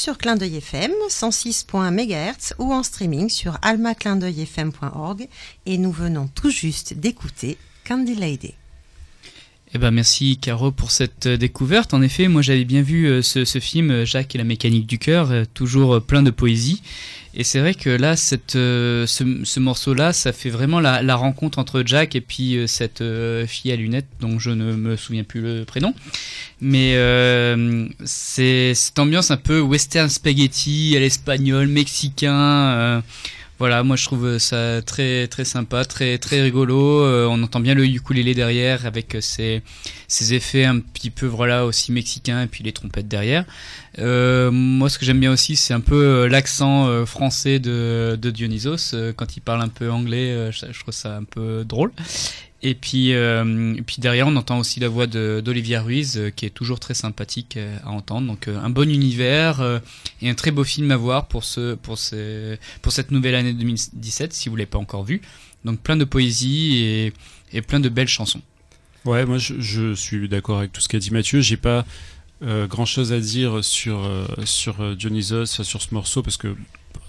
Sur Clin d'œil FM 106.1 MHz ou en streaming sur almaclindeuilfm.org et nous venons tout juste d'écouter Candy Lady. Eh ben merci Caro pour cette euh, découverte. En effet, moi j'avais bien vu euh, ce, ce film euh, Jacques et la mécanique du cœur, toujours plein de poésie. Et c'est vrai que là, cette, ce, ce morceau-là, ça fait vraiment la, la rencontre entre Jack et puis cette fille à lunettes dont je ne me souviens plus le prénom. Mais euh, c'est cette ambiance un peu western spaghetti à l'espagnol, mexicain. euh, voilà, moi je trouve ça très très sympa, très très rigolo. Euh, on entend bien le ukulélé derrière avec euh, ses, ses effets un petit peu voilà aussi mexicains et puis les trompettes derrière. Euh, moi ce que j'aime bien aussi c'est un peu euh, l'accent euh, français de, de Dionysos quand il parle un peu anglais. je trouve ça un peu drôle. Et puis, euh, puis derrière, on entend aussi la voix d'Olivia Ruiz, euh, qui est toujours très sympathique euh, à entendre. Donc, un bon univers et un très beau film à voir pour ce, pour ce, pour cette nouvelle année 2017, si vous l'avez pas encore vu. Donc, plein de poésie et, et plein de belles chansons. Ouais, moi je, suis d'accord avec tout ce qu'a dit Mathieu. J'ai pas grand chose à dire sur, sur Dionysos, sur ce morceau, parce que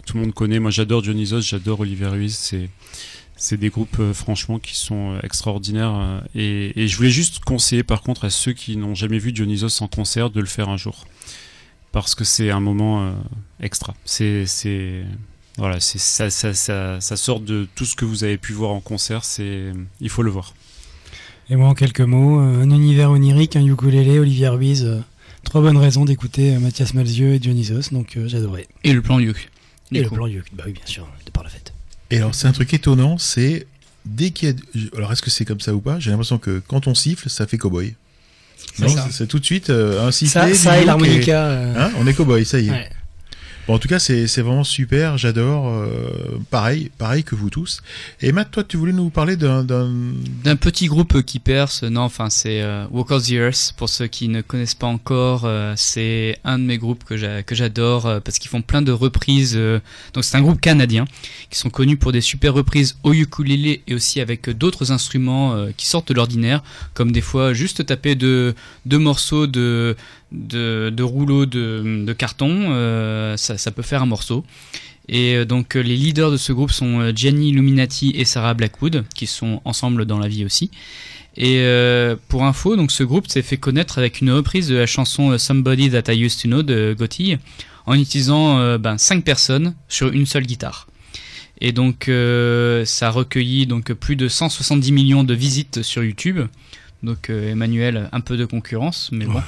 tout le monde connaît. Moi j'adore Dionysos, j'adore Olivier Ruiz. C'est. C'est des groupes euh, franchement qui sont euh, extraordinaires euh, et, et je voulais juste conseiller par contre à ceux qui n'ont jamais vu Dionysos en concert de le faire un jour parce que c'est un moment euh, extra. C'est voilà, c'est ça, ça, ça, ça sort de tout ce que vous avez pu voir en concert. C'est il faut le voir. Et moi, en quelques mots, un univers onirique, un ukulélé, Olivier Ruiz. euh, trois bonnes raisons d'écouter Mathias Malzieu et Dionysos, donc euh, j'adorais. Et le plan Luc. Et le plan Yuc, bah oui, bien sûr, de par la fête. Et alors, c'est un truc étonnant, c'est dès qu'il y a. Alors, est-ce que c'est comme ça ou pas? J'ai l'impression que quand on siffle, ça fait cowboy. C'est Non, c'est tout de suite euh, un sifflet. Ça, ça et l'harmonica. euh, Hein on est cowboy, ça y est. ouais. En tout cas, c'est vraiment super, j'adore. euh, pareil, pareil que vous tous. Et Matt, toi, tu voulais nous parler d'un. petit groupe qui perce, non, enfin c'est euh, Walk of the Earth, pour ceux qui ne connaissent pas encore, euh, c'est un de mes groupes que j'a- que j'adore euh, parce qu'ils font plein de reprises. donc c'est un groupe canadien qui sont connus pour des super reprises au ukulélé et aussi avec d'autres instruments qui sortent de l'ordinaire, comme des fois juste taper deux, deux morceaux de, de, rouleaux de, carton, euh, ça, peut faire un morceau. Et euh, donc euh, les leaders de ce groupe sont Gianni Illuminati et Sarah Blackwood, qui sont ensemble dans la vie aussi. Et pour info, donc ce groupe s'est fait connaître avec une reprise de la chanson Somebody That I Used to Know de Gotti, en utilisant euh, ben, cinq personnes sur une seule guitare. Et donc, ça a recueilli donc plus de 170 millions de visites sur YouTube. Donc, euh, Emmanuel, un peu de concurrence, mais bon,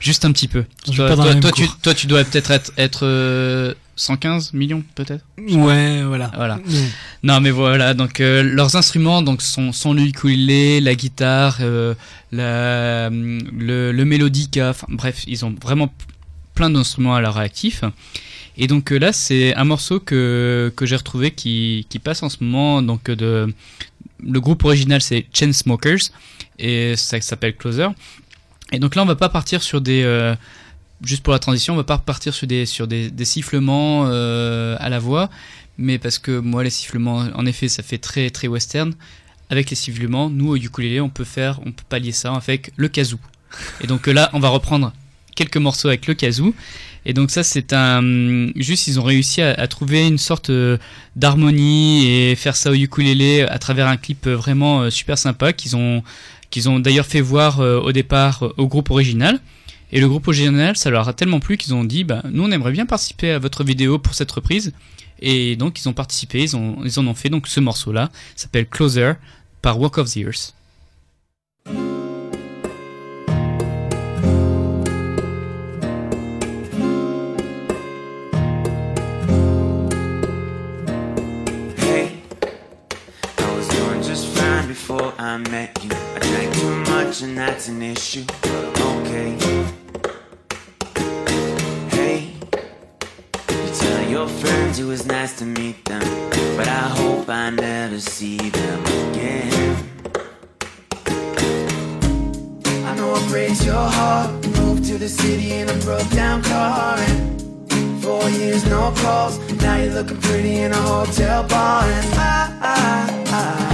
juste un petit peu. Toi, toi, toi, tu, cour. toi, tu dois peut-être être, être euh, 115 millions, peut-être? Ouais, voilà. Voilà. Non, mais voilà. Donc, euh, leurs instruments, donc, sont, sont le ukulélé, la guitare, la, le, le mélodica. Enfin, bref, ils ont vraiment plein d'instruments à leur actif. Et donc là, c'est un morceau que, que j'ai retrouvé qui, qui passe en ce moment. Donc, de, le groupe original, c'est Chainsmokers. Et ça s'appelle Closer. Et donc là, on va pas partir sur des. euh, juste pour la transition, on va pas partir sur des, sur des, sifflements euh, à la voix. Mais parce que moi, les sifflements, en effet, ça fait très, très western. Avec les sifflements, nous, au ukulélé, on peut faire, on peut pallier ça avec le kazoo. Et donc là, on va reprendre quelques morceaux avec le kazoo. Et donc ça, c'est un... Juste, ils ont réussi à, trouver une sorte euh, d'harmonie et faire ça au ukulélé à travers un clip euh, vraiment euh, super sympa qu'ils ont, qu'ils ont d'ailleurs fait voir au départ au groupe original. Et le groupe original, ça leur a tellement plu qu'ils ont dit, bah, nous, on aimerait bien participer à votre vidéo pour cette reprise. Et donc, ils ont participé, ils, ont, ils en ont fait donc ce morceau-là, s'appelle Closer par Walk of the Earth. I met you. I drank too much and that's an issue, okay. Hey, you tell your friends it was nice to meet them, but I hope I never see them again. I know it breaks your heart. Moved to the city in a broke down car and Four years, no calls. Now you're looking pretty in a hotel bar, and I, I, I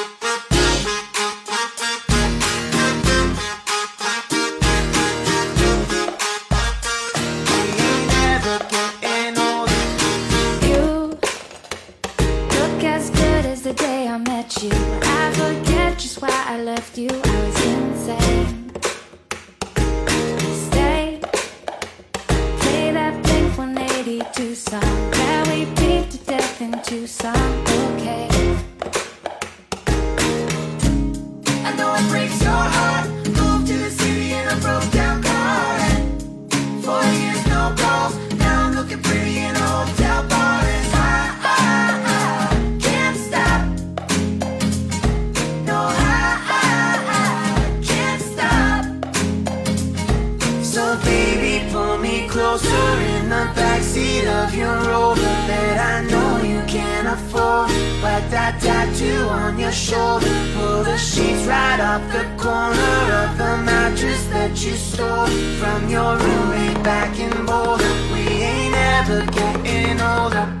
You. I forget just why I left you. I was insane. Stay, play that Blink 182 song that we beat to death in Tucson. Okay. I know it breaks your heart. Tattoo on your shoulder, pull the sheets right off the corner of the mattress that you stole from your roommate back in Boulder. We ain't ever getting older.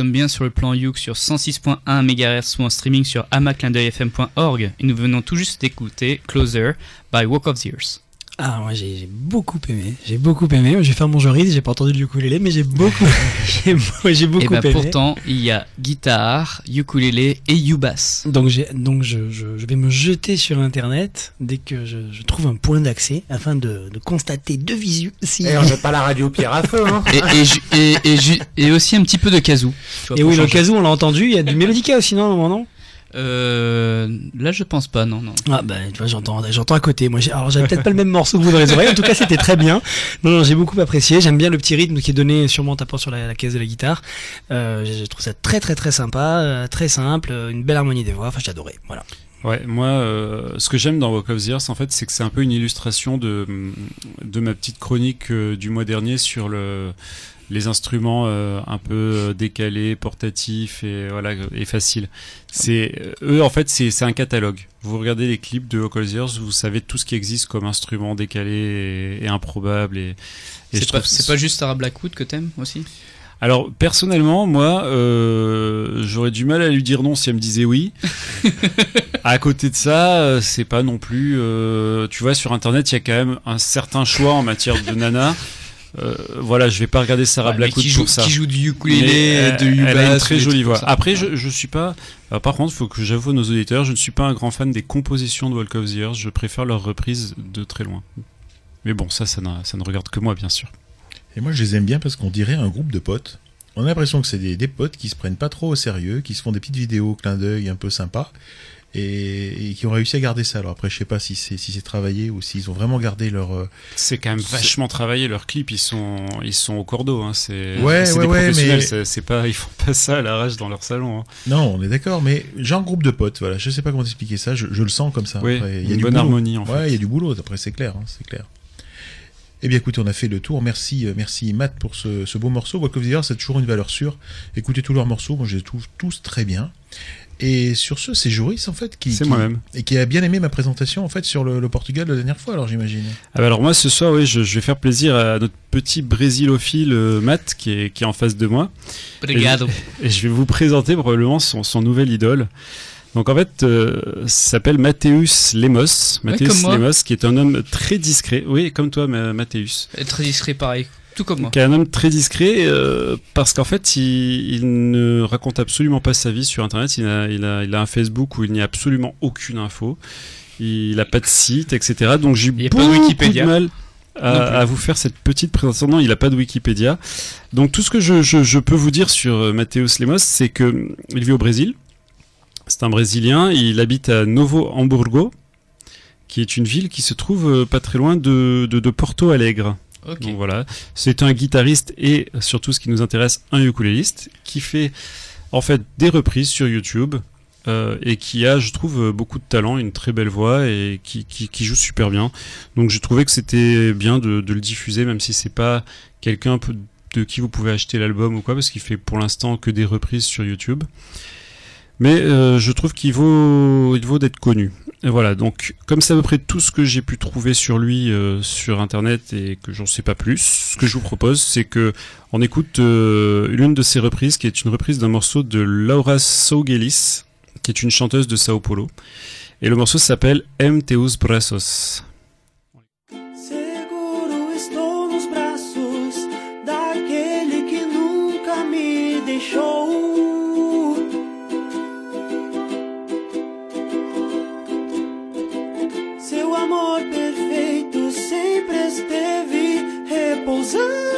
Sommes bien sur le plan Youk sur 106.1 MHz ou en streaming sur amaclindeuilfm.org. Et nous venons tout juste d'écouter Closer by Walk of the Earth. Ah, moi j'ai j'ai beaucoup aimé. J'ai beaucoup aimé. J'ai fait mon jury, j'ai pas entendu le ukulélé, mais j'ai beaucoup, j'ai j'ai beaucoup Et bah aimé. pourtant, il y a guitare, ukulélé et ubass. Donc, j'ai, donc je, je, je vais me jeter sur internet dès que je, je trouve un point d'accès afin de, de constater de visu si. Et on n'est pas la radio pierre à feu, hein. Et, et, ju- et, et, ju- et aussi un petit peu de kazoo. tu vois, Et pour oui, le changer. où on l'a entendu, il y a du mélodica aussi, non, non, non? Euh, là, je pense pas, non, non. Ah bah tu vois j'entends j'entends à côté. Moi j'ai- alors j'avais peut-être pas le même morceau que vous dans les oreilles. En tout cas c'était très bien. Non non j'ai beaucoup apprécié. J'aime bien le petit rythme qui est donné sûrement en tapant sur la, la caisse de la guitare. Euh, je je trouve ça très très très sympa euh, très simple euh, une belle harmonie des voix. Enfin j'ai adoré. Voilà. Ouais, moi, euh, ce que j'aime dans Walk of the Earth, en fait, c'est que c'est un peu une illustration de, de ma petite chronique euh, du mois dernier sur le, les instruments euh, un peu euh, décalés, portatifs et voilà et faciles. C'est euh, eux, en fait, c'est c'est un catalogue. Vous regardez les clips de Earth, vous savez tout ce qui existe comme instrument décalé et, et improbable. Et, et C'est pas, pas juste Sarah Blackwood que t'aimes aussi? Alors personnellement, moi, euh, j'aurais du mal à lui dire non si elle me disait oui. à côté de ça, euh, c'est pas non plus. euh, tu vois, sur Internet, il y a quand même un certain choix en matière de nana. Euh, voilà, je vais pas regarder Sarah Ouais, Blackwood qui joue, pour ça. qui joue du ukulélé, de euh, ubass, elle a une très jolie voix. Après, je, je suis pas. euh, par contre, faut que j'avoue à nos auditeurs, je ne suis pas un grand fan des compositions de Walk of the Earth. Je préfère leurs reprises de très loin. Mais bon, ça, ça, ne regarde que moi, bien sûr. Et moi, je les aime bien parce qu'on dirait un groupe de potes. On a l'impression que c'est des, des potes qui se prennent pas trop au sérieux, qui se font des petites vidéos clin d'œil un peu sympas et, et qui ont réussi à garder ça. Alors après, je sais pas si c'est si c'est travaillé ou s'ils ont vraiment gardé leur. euh, C'est quand même vachement travaillé. Leurs clips, ils sont, ils sont au cordeau. Hein. C'est, Ouais, c'est ouais, des ouais, professionnels. mais- C'est, pas, ils font pas ça à l'arrache dans leur salon. hein. Non, on est d'accord, mais genre groupe de potes. Voilà, je sais pas comment expliquer ça. Je, je le sens comme ça. Oui, il y a une du bonne boulot. harmonie, en fait. Ouais, il y a du boulot. Après, c'est clair, hein, c'est clair. Eh bien, écoutez, on a fait le tour. Merci, euh, merci Matt pour ce, ce beau morceau. Walk of the Earth, c'est toujours une valeur sûre. Écoutez tous leurs morceaux. Moi, je les trouve tous très bien. Et sur ce, c'est Joris en fait qui, C'est qui- moi-même. et qui a bien aimé ma présentation en fait sur le, le Portugal la dernière fois. Alors j'imagine. Ah bah alors moi, ce soir, oui, je, je vais faire plaisir à notre petit brésilophile euh, Matt qui est, qui est en face de moi. Obrigado. Et, et je vais vous présenter probablement son, son nouvel idole. Donc en fait, euh, s'appelle Mathéus Lemos. Mathéus. Lemos, qui est un homme très discret. Oui, comme toi, Ma- Mathéus. Très discret, pareil. Tout comme moi. qui est un homme très discret euh, parce qu'en fait il, il ne raconte absolument pas sa vie sur internet. Il a, il a, il a un Facebook où il n'y a absolument aucune info. Il n'a pas de site etc donc j'ai pas de beaucoup Wikipédia. de mal à, à vous faire cette petite présentation. Non il n'a pas de Wikipédia. Donc tout ce que je, je, je peux vous dire sur euh, Matheus Lemos c'est que hum, il vit au Brésil. C'est un Brésilien. Il habite à Novo Hamburgo qui est une ville qui se trouve euh, pas très loin de, de, de Porto Alegre Donc voilà, c'est un guitariste et surtout ce qui nous intéresse, un ukuléliste qui fait en fait des reprises sur YouTube euh, et qui a, je trouve, beaucoup de talent, une très belle voix et qui, joue super bien. Donc je trouvais que c'était bien de, le diffuser, même si c'est pas quelqu'un de qui vous pouvez acheter l'album ou quoi, parce qu'il fait pour l'instant que des reprises sur YouTube. Mais euh, je trouve qu'il vaut, il vaut d'être connu. Voilà, donc comme c'est à peu près tout ce que j'ai pu trouver sur lui euh, sur internet et que j'en sais pas plus, ce que je vous propose, c'est que on écoute euh, l'une de ses reprises, qui est une reprise d'un morceau de Laura Sougelis, qui est une chanteuse de Sao Paulo. Et le morceau s'appelle M Teus Braços. sun.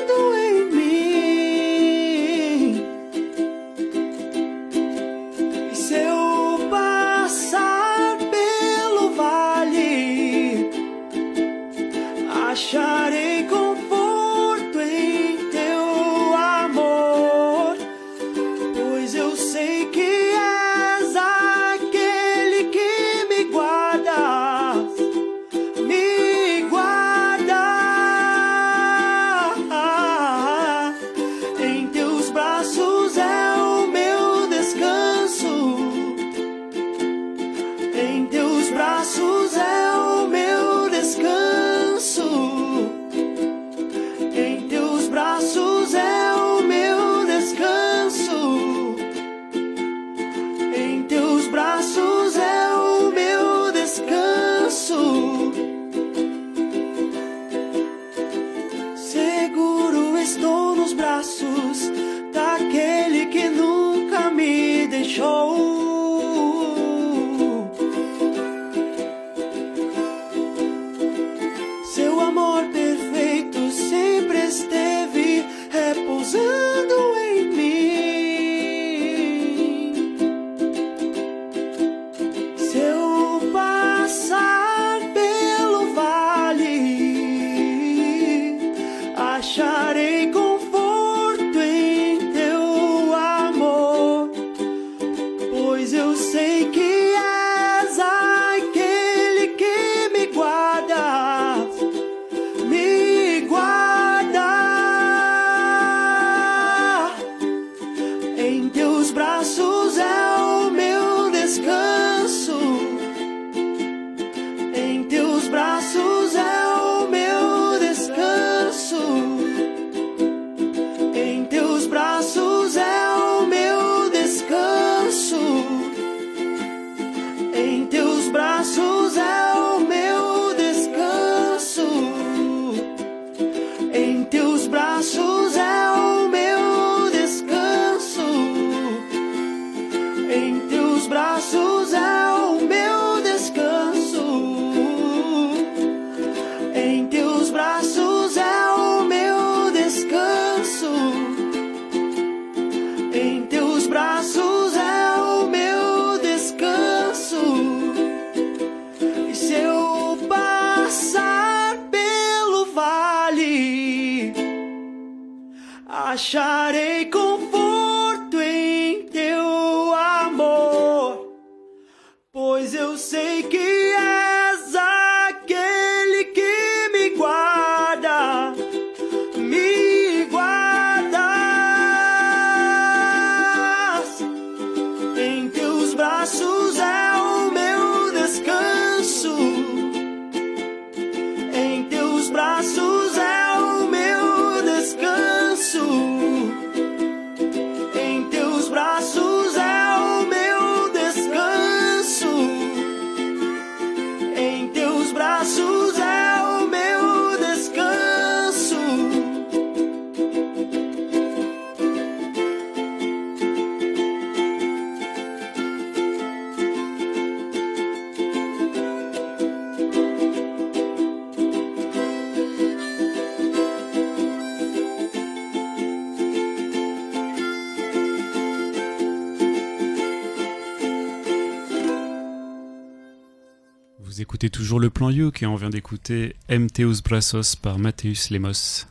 Écoutez toujours le plan Youk et on vient d'écouter MTOS Braços par Mateus Lemos.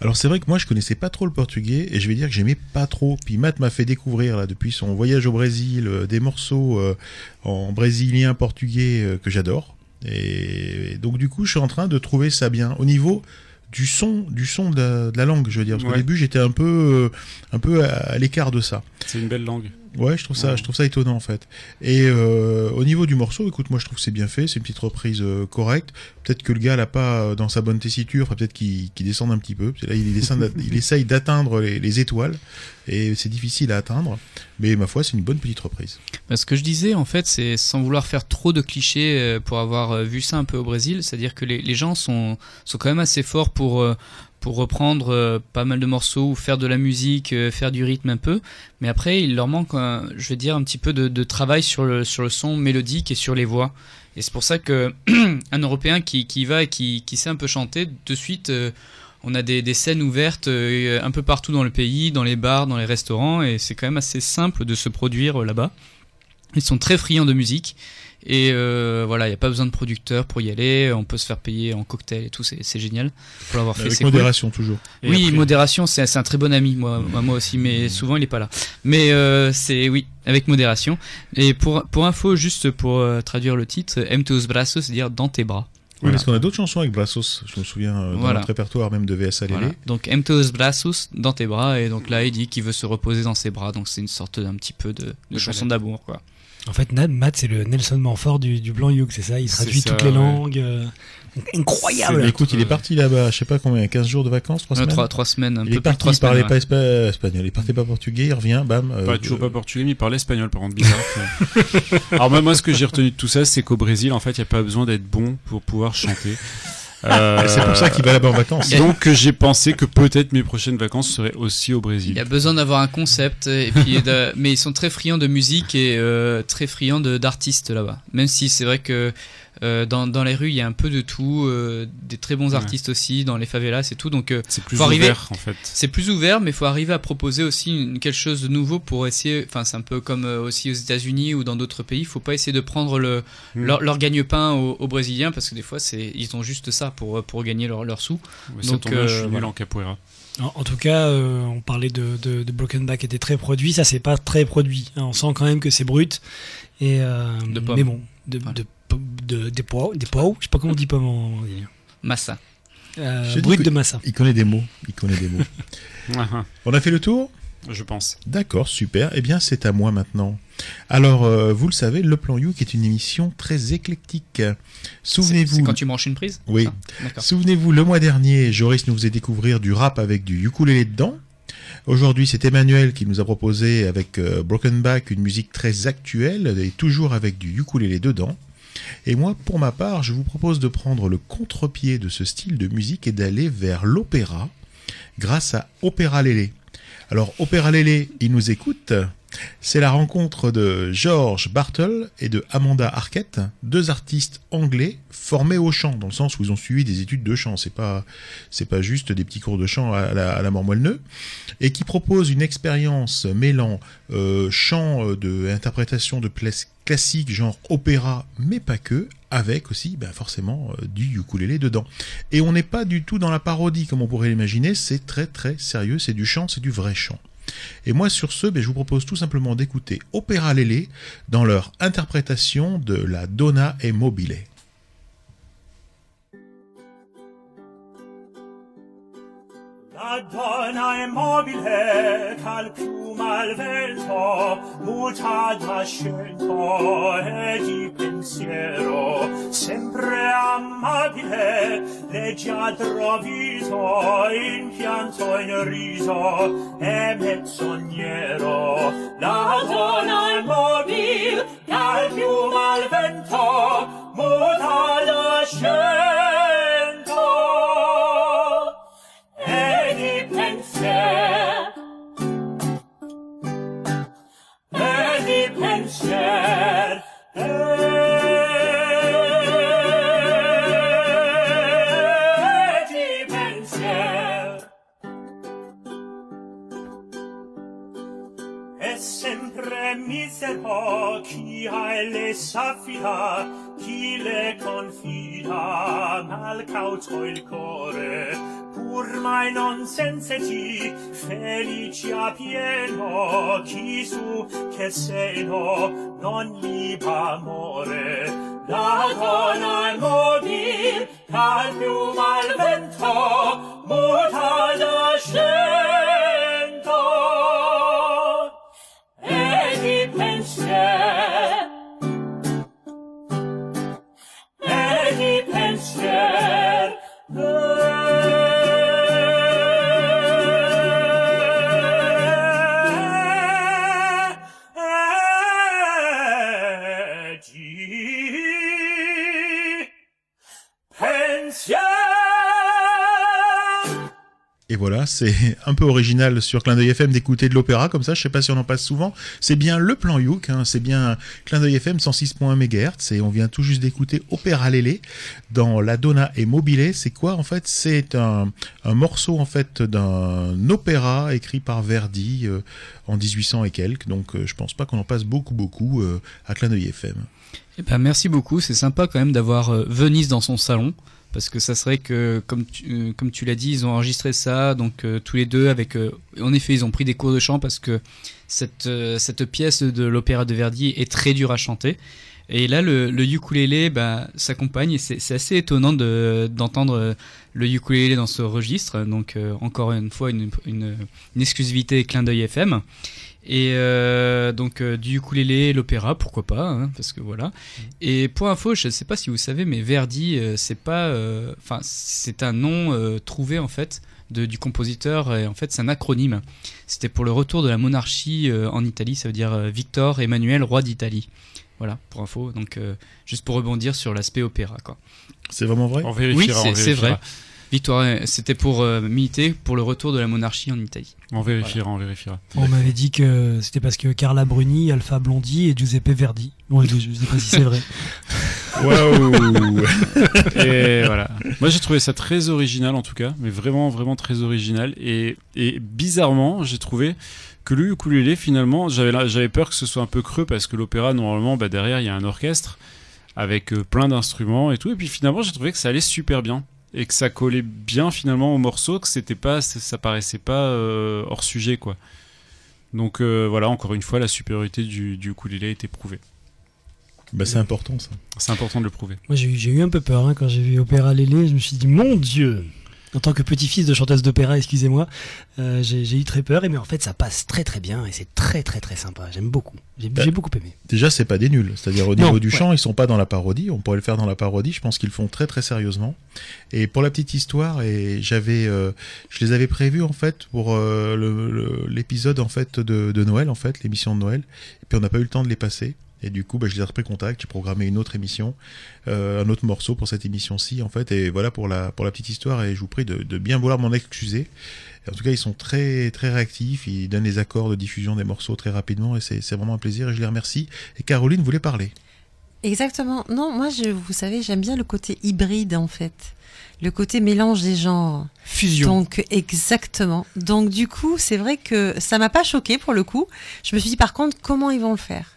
Alors c'est vrai que moi je connaissais pas trop le portugais et je vais dire que j'aimais pas trop. Puis Matt m'a fait découvrir là depuis son voyage au Brésil euh, des morceaux euh, en brésilien portugais euh, que j'adore. Et donc du coup je suis en train de trouver ça bien au niveau du son du son de la, de la langue je veux dire parce qu'au début j'étais un peu un peu à, à l'écart de ça. C'est une belle langue. Ouais, je trouve ça, je trouve ça étonnant en fait. Et euh, au niveau du morceau, écoute, moi je trouve que c'est bien fait, c'est une petite reprise euh, correcte. Peut-être que le gars l'a pas euh, dans sa bonne tessiture, enfin, peut-être qu'il qu'il descende un petit peu. Là, il, essaye d'atteindre les, les étoiles et c'est difficile à atteindre. Mais ma foi, c'est une bonne petite reprise. Bah, ce que je disais, en fait, c'est sans vouloir faire trop de clichés euh, pour avoir vu ça un peu au Brésil, c'est-à-dire que les, les gens sont, sont quand même assez forts pour, pour reprendre euh, pas mal de morceaux faire de la musique, euh, faire du rythme un peu, mais après, il leur manque, je vais dire, un petit peu de, travail sur le, sur le son mélodique et sur les voix. Et c'est pour ça que un Européen qui, qui va et qui, qui sait un peu chanter, de suite, euh, on a des, des scènes ouvertes un peu partout dans le pays, dans les bars, dans les restaurants, et c'est quand même assez simple de se produire là-bas. Ils sont très friands de musique. Et euh, voilà, il n'y a pas besoin de producteur pour y aller. On peut se faire payer en cocktail et tout, c'est génial. Pour l'avoir fait, Avec cool. modération toujours. Et Oui, après- modération, c'est un très bon ami, moi, aussi, mais souvent il est pas là. Mais euh, c'est oui, avec modération. Et pour pour info, juste pour euh, traduire le titre, M tus braços, c'est-à-dire dans tes bras. Oui, parce qu'on a d'autres chansons avec Brassos. Je me souviens dans Voilà. notre répertoire même de VS Alélé. Voilà. Donc M tus braços dans tes bras, et donc là il dit qu'il veut se reposer dans ses bras, donc c'est une sorte d'un petit peu de, de chanson d'amour, quoi. En fait, Nad- Matt, c'est le Nelson Montfort du, du blanc Youk, c'est ça? Il C'est traduit ça, toutes les ouais. langues. euh, incroyable écoute, il est parti là-bas, je sais pas combien, 15 jours de vacances, 3 Euh, semaines? trois, trois semaines, un il peu est plus de trois parti, il parlait semaines. pas ouais. espa- espagnol, il partait pas portugais, il revient, bam. euh, Pas toujours euh, pas portugais, mais il parlait espagnol par contre, bizarre. Alors moi, moi, ce que j'ai retenu de tout ça, c'est qu'au Brésil, en fait, il n'y a pas besoin d'être bon pour pouvoir chanter. Euh, C'est pour ça qu'il va là-bas en vacances. Donc euh, j'ai pensé que peut-être mes prochaines vacances seraient aussi au Il Brésil. y a besoin d'avoir un concept, et puis de- mais ils sont très friands de musique et euh, très friands d'artistes là-bas. Même si c'est vrai que euh, dans, dans les rues, il y a un peu de tout, euh, des très bons Ouais. artistes aussi, dans les favelas et tout. Donc euh, C'est plus faut arriver- ouvert en fait. c'est plus ouvert, mais il faut arriver à proposer aussi une- quelque chose de nouveau pour essayer. Enfin, c'est un peu comme euh, aussi aux États-Unis ou dans d'autres pays. Il faut pas essayer de prendre le, Mm. leur, leur gagne-pain aux, aux Brésiliens parce que des fois, c'est ils ont juste ça pour, pour gagner leur, leur sous. Mais ça donc, tombe je suis nul voilà. en capoeira. En, en tout cas, euh, on parlait de, de, de Broken Back était très produit. Ça, c'est pas très produit. hein. On sent quand même que c'est brut. Et, euh, De pommes. mais bon, de, Voilà. de, de- des pois, des pois. Je sais pas comment on dit en- Massa. euh, brut de massa. Il connaît des mots, il connaît des mots. Ah, On a fait le tour? Ah, je pense. D'accord, super. Eh bien, c'est à moi maintenant. Alors, euh, vous le savez, Le Plan Youk est une émission très éclectique. Souvenez-vous. c'est quand tu branches une prise? Oui. D'accord. Souvenez-vous, le mois dernier, Joris nous faisait découvrir du rap avec du ukulélé dedans. Aujourd'hui, c'est Emmanuel qui nous a proposé avec euh, Broken Back une musique très actuelle et toujours avec du ukulélé dedans. Et moi, pour ma part, je vous propose de prendre le contre-pied de ce style de musique et d'aller vers l'opéra grâce à Opéra Lélé. Alors, Opéra Lélé, il nous écoute. C'est la rencontre de George Bartle et de Amanda Arquette, deux artistes anglais formés au chant, dans le sens où ils ont suivi des études de chant. C'est pas, pas juste des petits cours de chant à la, à et qui proposent une expérience mêlant euh, chant euh, de interprétation de pièces classiques genre opéra, mais pas que, avec aussi ben, forcément euh, du ukulélé dedans. Et on n'est pas du tout dans la parodie comme on pourrait l'imaginer, c'est très très sérieux, c'est du chant, c'est du vrai chant. Et moi sur ce, ben, je vous propose tout simplement d'écouter Opéra Lélé dans leur interprétation de la Donna e Mobile. Adonai mobile cal pium al vento mutat ascento e di pensiero sempre amabile leggia trovito in pianto in riso e mezzognero Adonai mobile cal pium al vento mutat ascento vencer e di vencer e sempre misero chi ha le s'affida chi le confida mal cauto il core. Pur mai non senseti felici a pieno chi su che seno non gli amore. La donna è mobil cal più mal vento muta da scento voilà, c'est un peu original sur Clin d'œil FM d'écouter de l'opéra comme ça. Je sais pas si on en passe souvent. C'est bien le plan Youk, hein, c'est bien Clin d'œil FM 106.1 MHz et on vient tout juste d'écouter Opéra Lélé dans La Donna et Mobile. C'est quoi en fait? C'est un, morceau en fait d'un opéra écrit par Verdi euh, en 1800 et quelques. Donc euh, je pense pas qu'on en passe beaucoup beaucoup euh, à Clin d'œil FM. Eh ben, merci beaucoup, c'est sympa quand même d'avoir euh, Venise dans son salon. Parce que ça serait que, comme tu, euh, comme tu l'as dit, ils ont enregistré ça, donc euh, tous les deux, avec. euh, en effet, ils ont pris des cours de chant parce que cette, cette pièce de l'opéra de Verdi est très dure à chanter. Et là, le, le ukulélé bah, s'accompagne et c'est assez étonnant de- d'entendre le ukulélé dans ce registre. Donc, encore une fois, une, une exclusivité clin d'œil FM. Et euh, donc euh, du ukulélé, l'opéra, pourquoi pas, hein, parce que voilà. Et pour info, je ne sais pas si vous savez, mais Verdi, euh, c'est pas, euh, enfin, c'est un nom euh, trouvé en fait de, du compositeur. Et en fait, c'est un acronyme. C'était pour le retour de la monarchie euh, en Italie. Ça veut dire euh, Victor Emmanuel, roi d'Italie. Voilà, pour info. Donc, euh, juste pour rebondir sur l'aspect opéra, quoi. C'est vraiment vrai? On Oui, vérifiera. on c'est- vrai. Victoire, c'était pour euh, militer pour le retour de la monarchie en Italie. On vérifiera, on vérifiera. On m'avait dit que c'était parce que Carla Bruni, Alpha Blondie et Giuseppe Verdi. Bon, je, je sais pas si c'est vrai. Waouh Et voilà. Moi, j'ai trouvé ça très original en tout cas, mais vraiment, vraiment très original. Et, et bizarrement, j'ai trouvé que le ukulélé, finalement, j'avais peur que ce soit un peu creux parce que l'opéra, normalement, bah, derrière, il y a un orchestre avec euh, plein d'instruments et tout. Et puis finalement, j'ai trouvé que ça allait super bien et que ça collait bien finalement au morceau, que c'était pas, ça paraissait pas euh, hors sujet quoi. Donc euh, voilà, encore une fois, la supériorité du, du ukulélé a été prouvée. Bah, c'est important ça. C'est important de le prouver. Moi, j'ai eu- j'ai eu un peu peur hein, quand j'ai vu Opéra Lélé. Je me suis dit, mon Dieu En tant que petit-fils de chanteuse d'opéra, excusez-moi, euh, j'ai eu très peur. Et mais en fait, ça passe très très bien et c'est très très très sympa. J'aime beaucoup. J'ai Bah, beaucoup aimé. Déjà, c'est pas des nuls. C'est-à-dire au Non, niveau du ouais. chant, ils sont pas dans la parodie. On pourrait le faire dans la parodie. Je pense qu'ils le font très très sérieusement. Et pour la petite histoire, et j'avais, euh, je les avais prévus en fait pour euh, l'épisode en fait de, de Noël en fait, l'émission de Noël. Et puis on n'a pas eu le temps de les passer. Et du coup, bah, je les ai repris contact, j'ai programmé une autre émission, euh, un autre morceau pour cette émission-ci, en fait. Et voilà pour la, pour la petite histoire. Et je vous prie de, de bien vouloir m'en excuser. Et en tout cas, ils sont très, très réactifs. Ils donnent les accords de diffusion des morceaux très rapidement. Et c'est c'est vraiment un plaisir. Et je les remercie. Et Caroline voulait parler. Exactement. Non, moi, je, vous savez, j'aime bien le côté hybride, en fait. Le côté mélange des genres. Fusion. Donc, exactement. Donc, du coup, c'est vrai que ça m'a pas choqué pour le coup. Je me suis dit, par contre, comment ils vont le faire?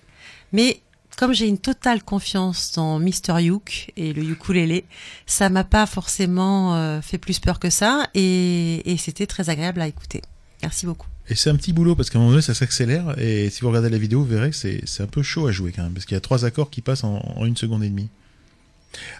Mais comme j'ai une totale confiance dans Mr. Youk et le ukulélé, ça m'a pas forcément euh, fait plus peur que ça. Et, et c'était très agréable à écouter. Merci beaucoup. Et c'est un petit boulot parce qu'à un moment donné, ça s'accélère. Et si vous regardez la vidéo, vous verrez que c'est c'est un peu chaud à jouer quand même. Parce qu'il y a trois accords qui passent en, en une seconde et demie.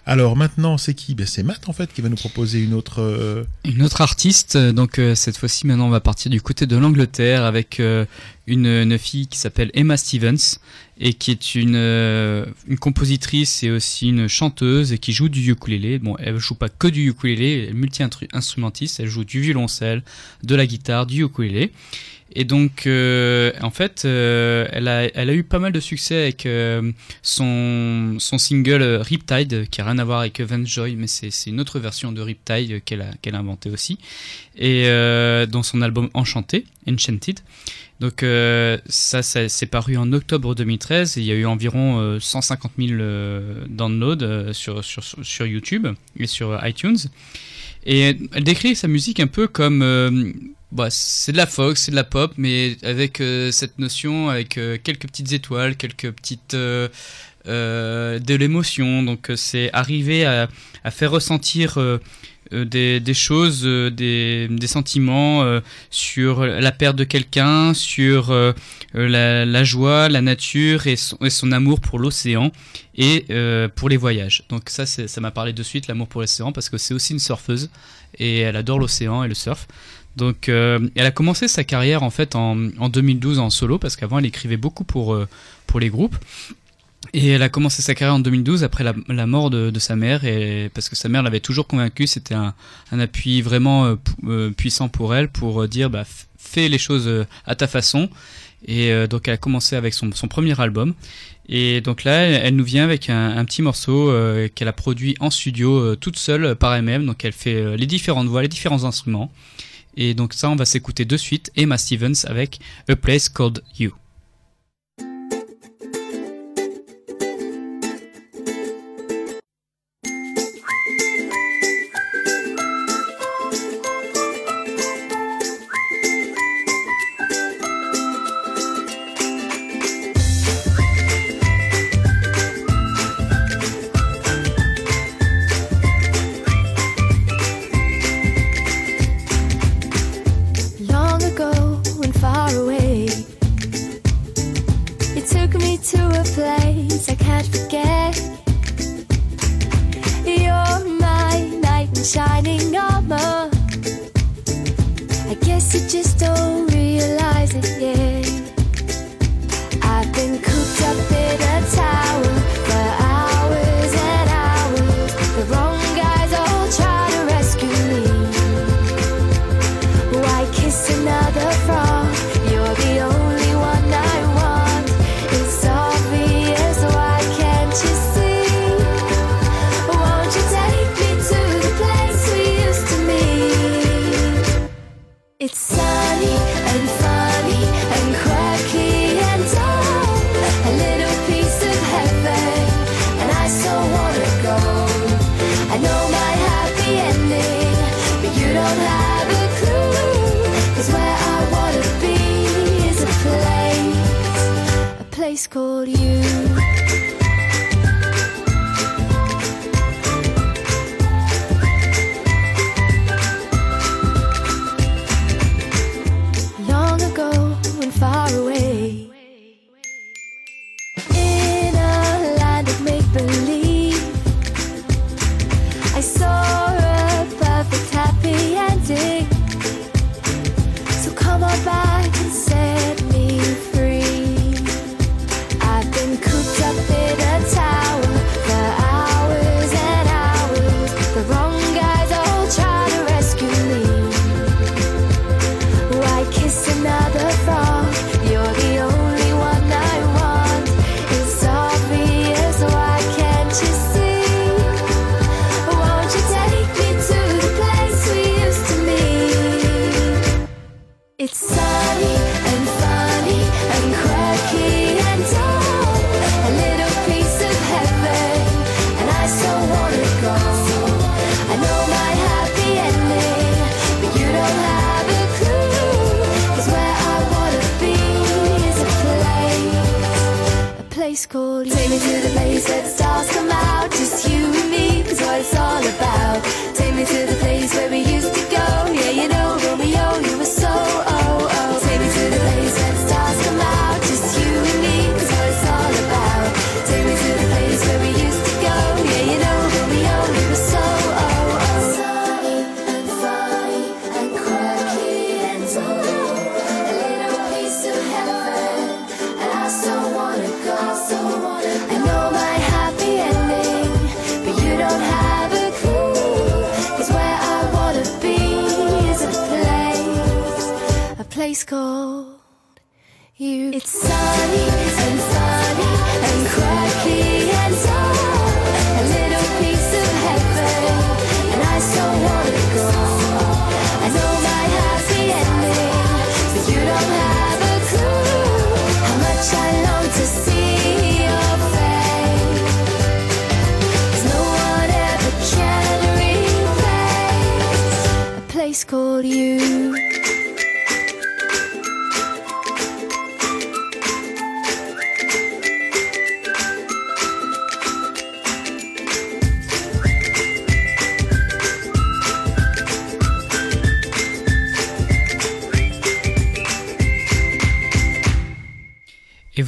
Alors maintenant, c'est qui? Ben, C'est Matt en fait qui va nous proposer une autre. euh, Une autre artiste, donc euh, cette fois-ci maintenant on va partir du côté de l'Angleterre avec euh, une, une fille qui s'appelle Emma Stevens et qui est une, euh, une compositrice et aussi une chanteuse et qui joue du ukulélé. Bon, elle joue pas que du ukulélé, elle est multi-instrumentiste, elle joue du violoncelle, de la guitare, du ukulélé. Et donc, euh, en fait, euh, elle, a, eu pas mal de succès avec son, son single Riptide, qui a rien à voir avec Joy, mais c'est une autre version de Riptide qu'elle a, qu'elle a inventé aussi. Et dans son album Enchanté, Enchanted. Donc euh, ça, ça c'est paru en octobre 2013 et il y a eu environ euh, 150 000 euh, downloads euh, sur, YouTube et sur iTunes. Et elle- décrit sa musique un peu comme... euh, bah, c'est de la folk, c'est de la pop, mais avec euh, cette notion, avec euh, quelques petites étoiles, quelques petites... euh, euh, de l'émotion. Donc euh, c'est arriver à, faire ressentir euh, euh, des, des choses, euh, des, sentiments euh, sur la perte de quelqu'un, sur euh, euh, la, joie, la nature et son, amour pour l'océan et euh, pour les voyages. Donc ça, ça m'a parlé de suite, l'amour pour l'océan, parce que c'est aussi une surfeuse et elle adore l'océan et le surf. Donc euh, elle a commencé sa carrière en fait en, en 2012 en solo, parce qu'avant elle écrivait beaucoup pour, euh, pour les groupes. Et elle a commencé sa carrière en 2012 après la, mort de, sa mère, et parce que sa mère l'avait toujours convaincue, c'était un, appui vraiment euh, euh, puissant pour elle, pour euh, dire bah, fais les choses à ta façon. Et donc elle a commencé avec son, premier album. Et donc là, elle, nous vient avec un, petit morceau qu'elle a produit en studio toute seule par elle-même. Donc elle fait les différentes voix, les différents instruments. Et donc ça, on va s'écouter de suite Emma Stevens avec A Place Called You.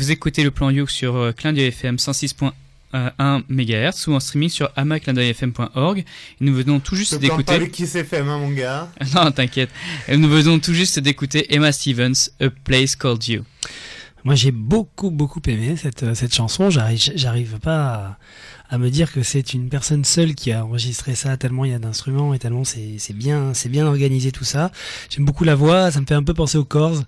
Vous écoutez le plan Youk sur euh, Clin FM 106.1 MHz ou en streaming sur amaclindeuilfm.org. Nous venons tout juste d'écouter. Kiss FM, hein, mon gars. non, t'inquiète. Nous venons tout juste d'écouter Emma Stevens, A Place Called You. Moi, j'ai beaucoup, beaucoup aimé cette, euh, cette chanson. J'arrive, pas à, à me dire que c'est une personne seule qui a enregistré ça tellement il y a d'instruments et tellement c'est, bien, c'est bien organisé tout ça. J'aime beaucoup la voix. Ça me fait un peu penser aux Corrs,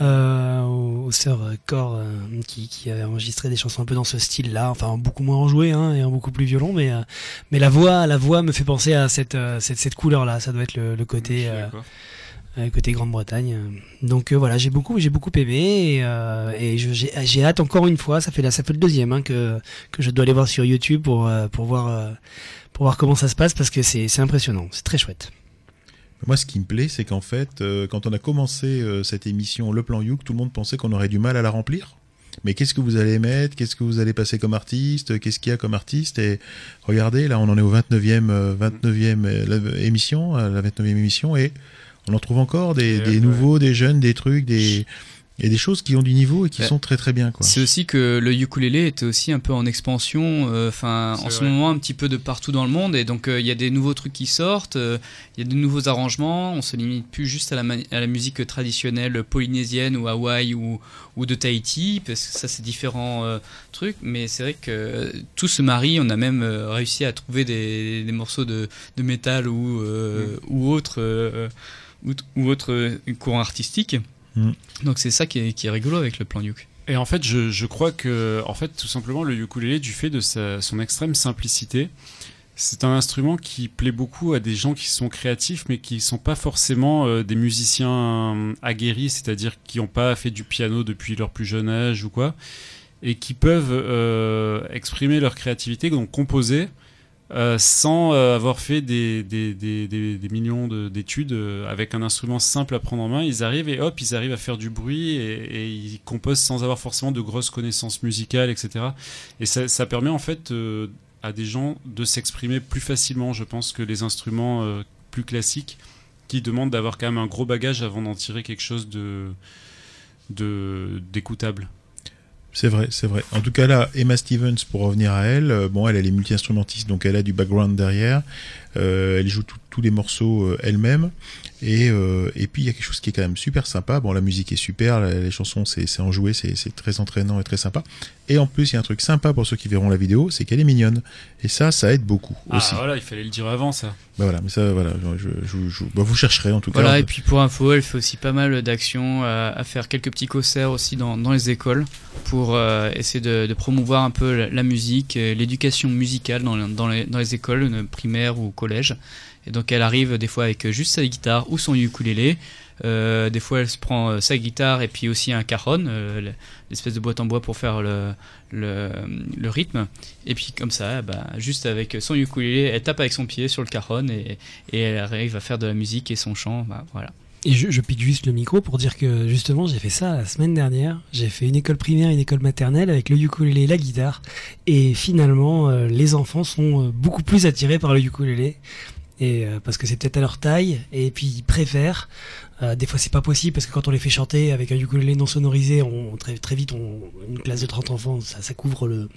euh, aux, aux sœurs euh, Corrs euh, qui, qui avaient enregistré des chansons un peu dans ce style-là. Enfin, en beaucoup moins enjoué, hein, et en beaucoup plus violon, mais, euh, mais la voix, la voix me fait penser à cette, cette, cette couleur-là. Ça doit être le, le côté. Côté Grande-Bretagne. Donc euh, voilà, j'ai beaucoup, j'ai beaucoup aimé et, euh, j'ai hâte encore une fois. Ça fait ça fait le deuxième hein, que que je dois aller voir sur YouTube pour euh, pour voir euh, pour voir comment ça se passe parce que c'est c'est impressionnant, c'est très chouette. Moi, ce qui me plaît, c'est qu'en fait, euh, quand on a commencé euh, cette émission Le Plan Youk, tout le monde pensait qu'on aurait du mal à la remplir. Mais qu'est-ce que vous allez mettre? Qu'est-ce que vous allez passer comme artiste? Qu'est-ce qu'il y a comme artiste? Et regardez, là, on en est au 29e, euh, 29e euh, la- émission, la 29e émission, et on en trouve encore des, Et des ouais. nouveaux, des jeunes, des trucs, des et des choses qui ont du niveau et qui Ouais. sont très très bien. Quoi. C'est aussi que le ukulélé était aussi un peu en expansion, euh, enfin en ce vrai. moment un petit peu de partout dans le monde, et donc euh, il y a des nouveaux trucs qui sortent, euh, il y a de nouveaux arrangements, on se limite plus juste à la, mani- à la musique traditionnelle polynésienne ou Hawaï ou, ou de Tahiti, parce que ça c'est différents euh, trucs, mais c'est vrai que tout se marie, on a même euh, réussi à trouver des, des morceaux de, de métal ou, euh, ou autres euh, ou, ou autres euh, courants artistiques. Mm. Donc c'est ça qui est, qui est rigolo avec le plan Nuke. Et en fait, je, je crois que, en fait, tout simplement, le ukulélé, du fait de sa, son extrême simplicité, c'est un instrument qui plaît beaucoup à des gens qui sont créatifs, mais qui sont pas forcément euh, des musiciens euh, aguerris, c'est-à-dire qui n'ont pas fait du piano depuis leur plus jeune âge ou quoi, et qui peuvent euh, exprimer leur créativité, donc composer, euh, sans euh, avoir fait des, millions de- d'études euh, avec un instrument simple à prendre en main. Ils arrivent et hop, ils arrivent à faire du bruit et, ils composent sans avoir forcément de grosses connaissances musicales, etc. Et ça, permet en fait à des gens de s'exprimer plus facilement, je pense, que les instruments plus classiques qui demandent d'avoir quand même un gros bagage avant d'en tirer quelque chose de- d'écoutable. C'est vrai, c'est vrai. En tout cas là, Emma Stevens, pour revenir à elle, euh, bon, elle, elle est multi-instrumentiste, donc elle a du background derrière. Euh, elle joue tous les morceaux euh, elle-même. Et, euh, et puis il y a quelque chose qui est quand même super sympa. Bon, la musique est super, la- les chansons c'est c'est enjoué, c'est c'est très entraînant et très sympa. Et en plus, il y a un truc sympa pour ceux qui verront la vidéo, c'est qu'elle est mignonne. Et ça, ça aide beaucoup Ah aussi. voilà, il fallait le dire avant ça. Bah voilà, mais ça, voilà, je, je- je- bah, vous chercherez en tout cas. Voilà, et puis pour info, elle fait aussi pas mal d'actions, euh, à faire quelques petits concerts aussi dans, dans les écoles pour euh, essayer de, de promouvoir un peu la, la musique, l'éducation musicale dans, dans, les, dans les écoles primaires ou collèges. Et donc elle arrive des fois avec juste sa guitare ou son ukulélé. Euh, des fois, elle se prend euh, sa guitare et puis aussi un cajon, euh, le- l'espèce de boîte en bois pour faire le, rythme. Et puis comme ça, bah, juste avec son ukulélé, elle tape avec son pied sur le cajon et, et elle arrive à faire de la musique et son chant. Bah, voilà. Et je, pique juste le micro pour dire que justement j'ai fait ça la semaine dernière. J'ai fait une école primaire, une école maternelle avec le ukulélé et la guitare. Et finalement, euh, les enfants sont euh, beaucoup plus attirés par le ukulélé. Et euh, parce que c'est peut-être à leur taille. Et puis ils préfèrent. Des fois c'est pas possible parce que quand on les fait chanter avec un ukulélé non sonorisé, on, très, très vite, une classe de 30 enfants, ça couvre le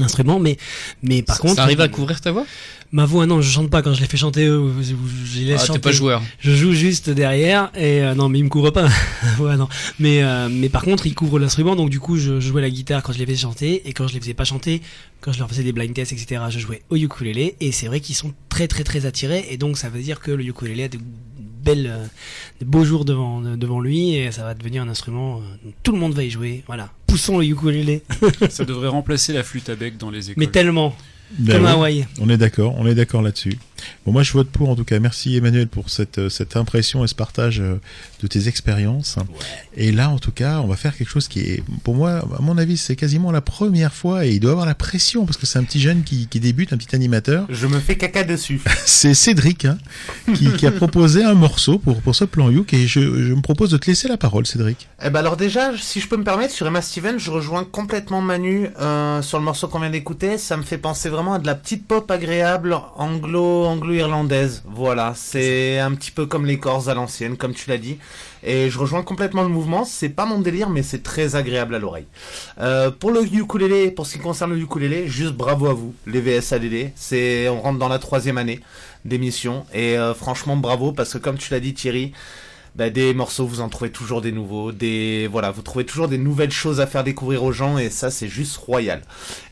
l'instrument. Mais, mais par Ça- contre... ça arrive à couvrir ta voix? Ma voix, non, je chante pas quand je les fais chanter ou Je les laisse Ah, t'es chanter. pas joueur. Je joue juste derrière et euh, non, mais ils me couvrent pas. ouais, non. Mais euh, mais par contre, ils couvrent l'instrument, donc du coup, je, je jouais la guitare quand je les faisais chanter et quand je les faisais pas chanter, quand je leur faisais des blind tests, etc. Je jouais au ukulélé et c'est vrai qu'ils sont très très très attirés et donc ça veut dire que le ukulélé a de belles, euh, de beaux jours devant devant lui et ça va devenir un instrument. euh, dont tout le monde va y jouer. Voilà, poussons le ukulélé. Ça devrait remplacer la flûte à bec dans les écoles. mais tellement. Ben Comme oui. Hawaï. On est d'accord, on est d'accord là-dessus. Bon, moi je vote pour en tout cas. Merci Emmanuel pour cette, euh, cette impression et ce partage euh, de tes expériences. Et là, en tout cas, on va faire quelque chose qui est, pour moi, à mon avis, c'est quasiment la première fois et il doit avoir la pression parce que c'est un petit jeune qui, qui débute, un petit animateur. Je me fais caca dessus. C'est Cédric hein, qui, qui a proposé un morceau pour, pour ce plan Youk et je, je me propose de te laisser la parole, Cédric. Eh ben alors déjà, si je peux me permettre, sur Emma Steven, je rejoins complètement Manu euh, sur le morceau qu'on vient d'écouter. Ça me fait penser vraiment à de la petite pop agréable anglo anglo-irlandaise. Voilà, c'est un petit peu comme les Corses à l'ancienne, comme tu l'as dit. Et je rejoins complètement le mouvement. C'est pas mon délire, mais c'est très agréable à l'oreille. Euh, pour le ukulélé, pour ce qui concerne le ukulélé, juste bravo à vous, les VSADD. C'est, on rentre dans la troisième année d'émission et euh, franchement bravo parce que comme tu l'as dit Thierry, bah, des morceaux, vous en trouvez toujours des nouveaux, des voilà, vous trouvez toujours des nouvelles choses à faire découvrir aux gens et ça c'est juste royal.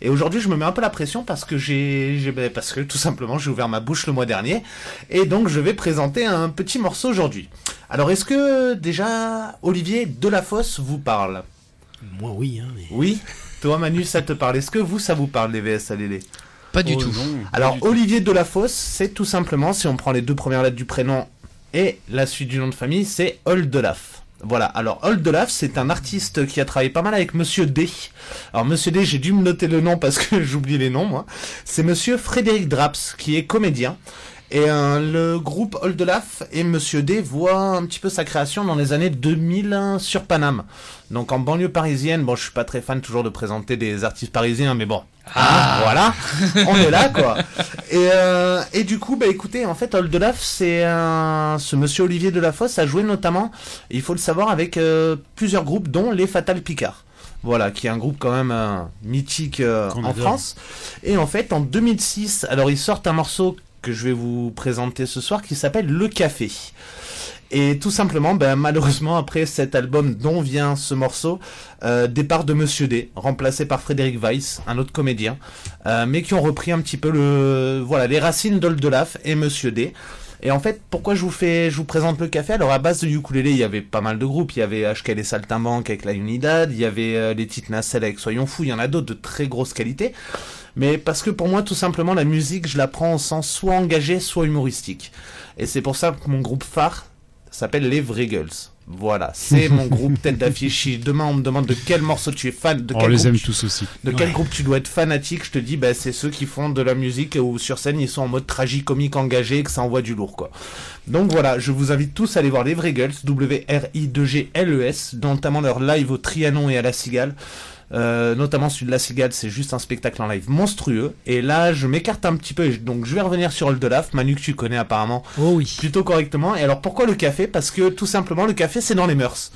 Et aujourd'hui, je me mets un peu la pression parce que j'ai j'ai- bah, parce que tout simplement, j'ai ouvert ma bouche le mois dernier et donc je vais présenter un petit morceau aujourd'hui. Alors, est-ce que déjà Olivier Delafosse vous parle? Moi, oui. Hein, mais... Oui? Toi Manu, ça te parle. Est-ce que vous ça vous parle les VSADD Pas du Oh, tout. non, pas alors du tout. Olivier Delafosse, c'est tout simplement, si on prend les deux premières lettres du prénom et la suite du nom de famille, c'est Oldelaf. Voilà, alors Oldelaf, c'est un artiste qui a travaillé pas mal avec Monsieur D. Alors Monsieur D, j'ai dû me noter le nom parce que j'oublie les noms, moi. C'est Monsieur Frédéric Draps, qui est comédien. Et euh, le groupe Oldelaf et Monsieur D voient un petit peu sa création dans les années 2000 sur Paname. Donc en banlieue parisienne, bon je suis pas très fan toujours de présenter des artistes parisiens, mais bon, ah, voilà, on est là quoi. Et, euh, et du coup, bah écoutez, en fait, Oldelaf, c'est un... ce monsieur Olivier Delafosse a joué notamment, il faut le savoir, avec euh, plusieurs groupes, dont les Fatal Picard. Voilà, qui est un groupe quand même euh, mythique euh, en. France. Et en fait, en 2006, alors ils sortent un morceau que je vais vous présenter ce soir qui s'appelle Le Café. Et tout simplement, ben, malheureusement, après cet album dont vient ce morceau, euh, départ de Monsieur D, remplacé par Frédéric Weiss, un autre comédien, euh, mais qui ont repris un petit peu le, voilà, les racines d'Oldelaf et Monsieur D. Et en fait, pourquoi je vous fais, je vous présente le café? Alors à base de ukulélé, il y avait pas mal de groupes. Il y avait HK et Saltimbanque avec la Unidad, il y avait euh, les Petites Nacelles avec Soyons Fous. Il y en a d'autres de très grosse qualité. Mais parce que pour moi, tout simplement, la musique, je la prends au sens soit engagé, soit humoristique. Et c'est pour ça que mon groupe phare s'appelle Les Vrigels. Voilà, c'est mon groupe tête d'affiche. Si demain on me demande de quel morceau tu es fan, de On quel les groupe aime tu- tous aussi. de quel Ouais. groupe tu dois être fanatique, je te dis, bah, c'est ceux qui font de la musique où sur scène ils sont en mode tragicomique engagé et que ça envoie du lourd, quoi. Donc voilà, je vous invite tous à aller voir les Vrigels, W-R-I-2-G-L-E-S, E notamment leur live au Trianon et à la Cigale. Euh, notamment celui de la Cigale, c'est juste un spectacle en live monstrueux. Et là, je m'écarte un petit peu, donc je vais revenir sur Oldelaf, Manu que tu connais apparemment Oh oui. plutôt correctement. Et alors pourquoi le café? Parce que tout simplement le café c'est dans les mœurs.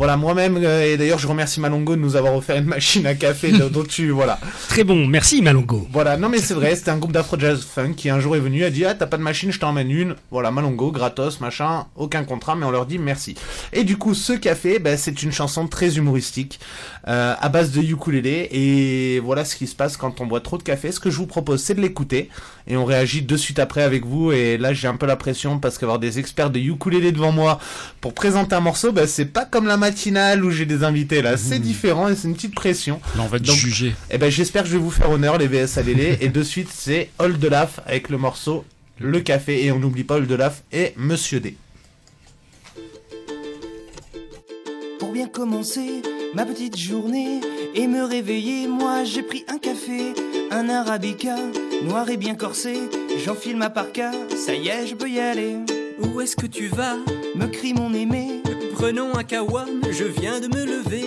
Voilà, moi-même, euh, et d'ailleurs je remercie Malongo de nous avoir offert une machine à café dont tu... Voilà. Très bon. Merci, Malongo. Voilà, non mais c'est vrai, c'était un groupe d'afro jazz funk qui un jour est venu, a dit ah t'as pas de machine, je t'emmène une. Voilà, Malongo, gratos, machin, aucun contrat, mais on leur dit merci. Et du coup, ce café, ben, c'est une chanson très humoristique, euh, à base de ukulélé, et voilà ce qui se passe quand on boit trop de café. Ce que je vous propose, c'est de l'écouter, et on réagit de suite après avec vous. Et là, j'ai un peu la pression parce qu'avoir des experts de ukulélé devant moi pour présenter un morceau, ben, c'est pas comme la matinale où j'ai des invités là, c'est différent et c'est une petite pression. Là, on va te Donc, juger. Eh ben j'espère que je vais vous faire honneur les VSADD et de suite c'est Oldelaf avec le morceau Le Café et on n'oublie pas Oldelaf et Monsieur D. Pour bien commencer ma petite journée et me réveiller, moi j'ai pris un café, un arabica, noir et bien corsé. J'enfile ma parka, ça y est, je peux y aller. Où est-ce que tu vas? Me crie mon aimé, Prenons un kawa, je viens de me lever.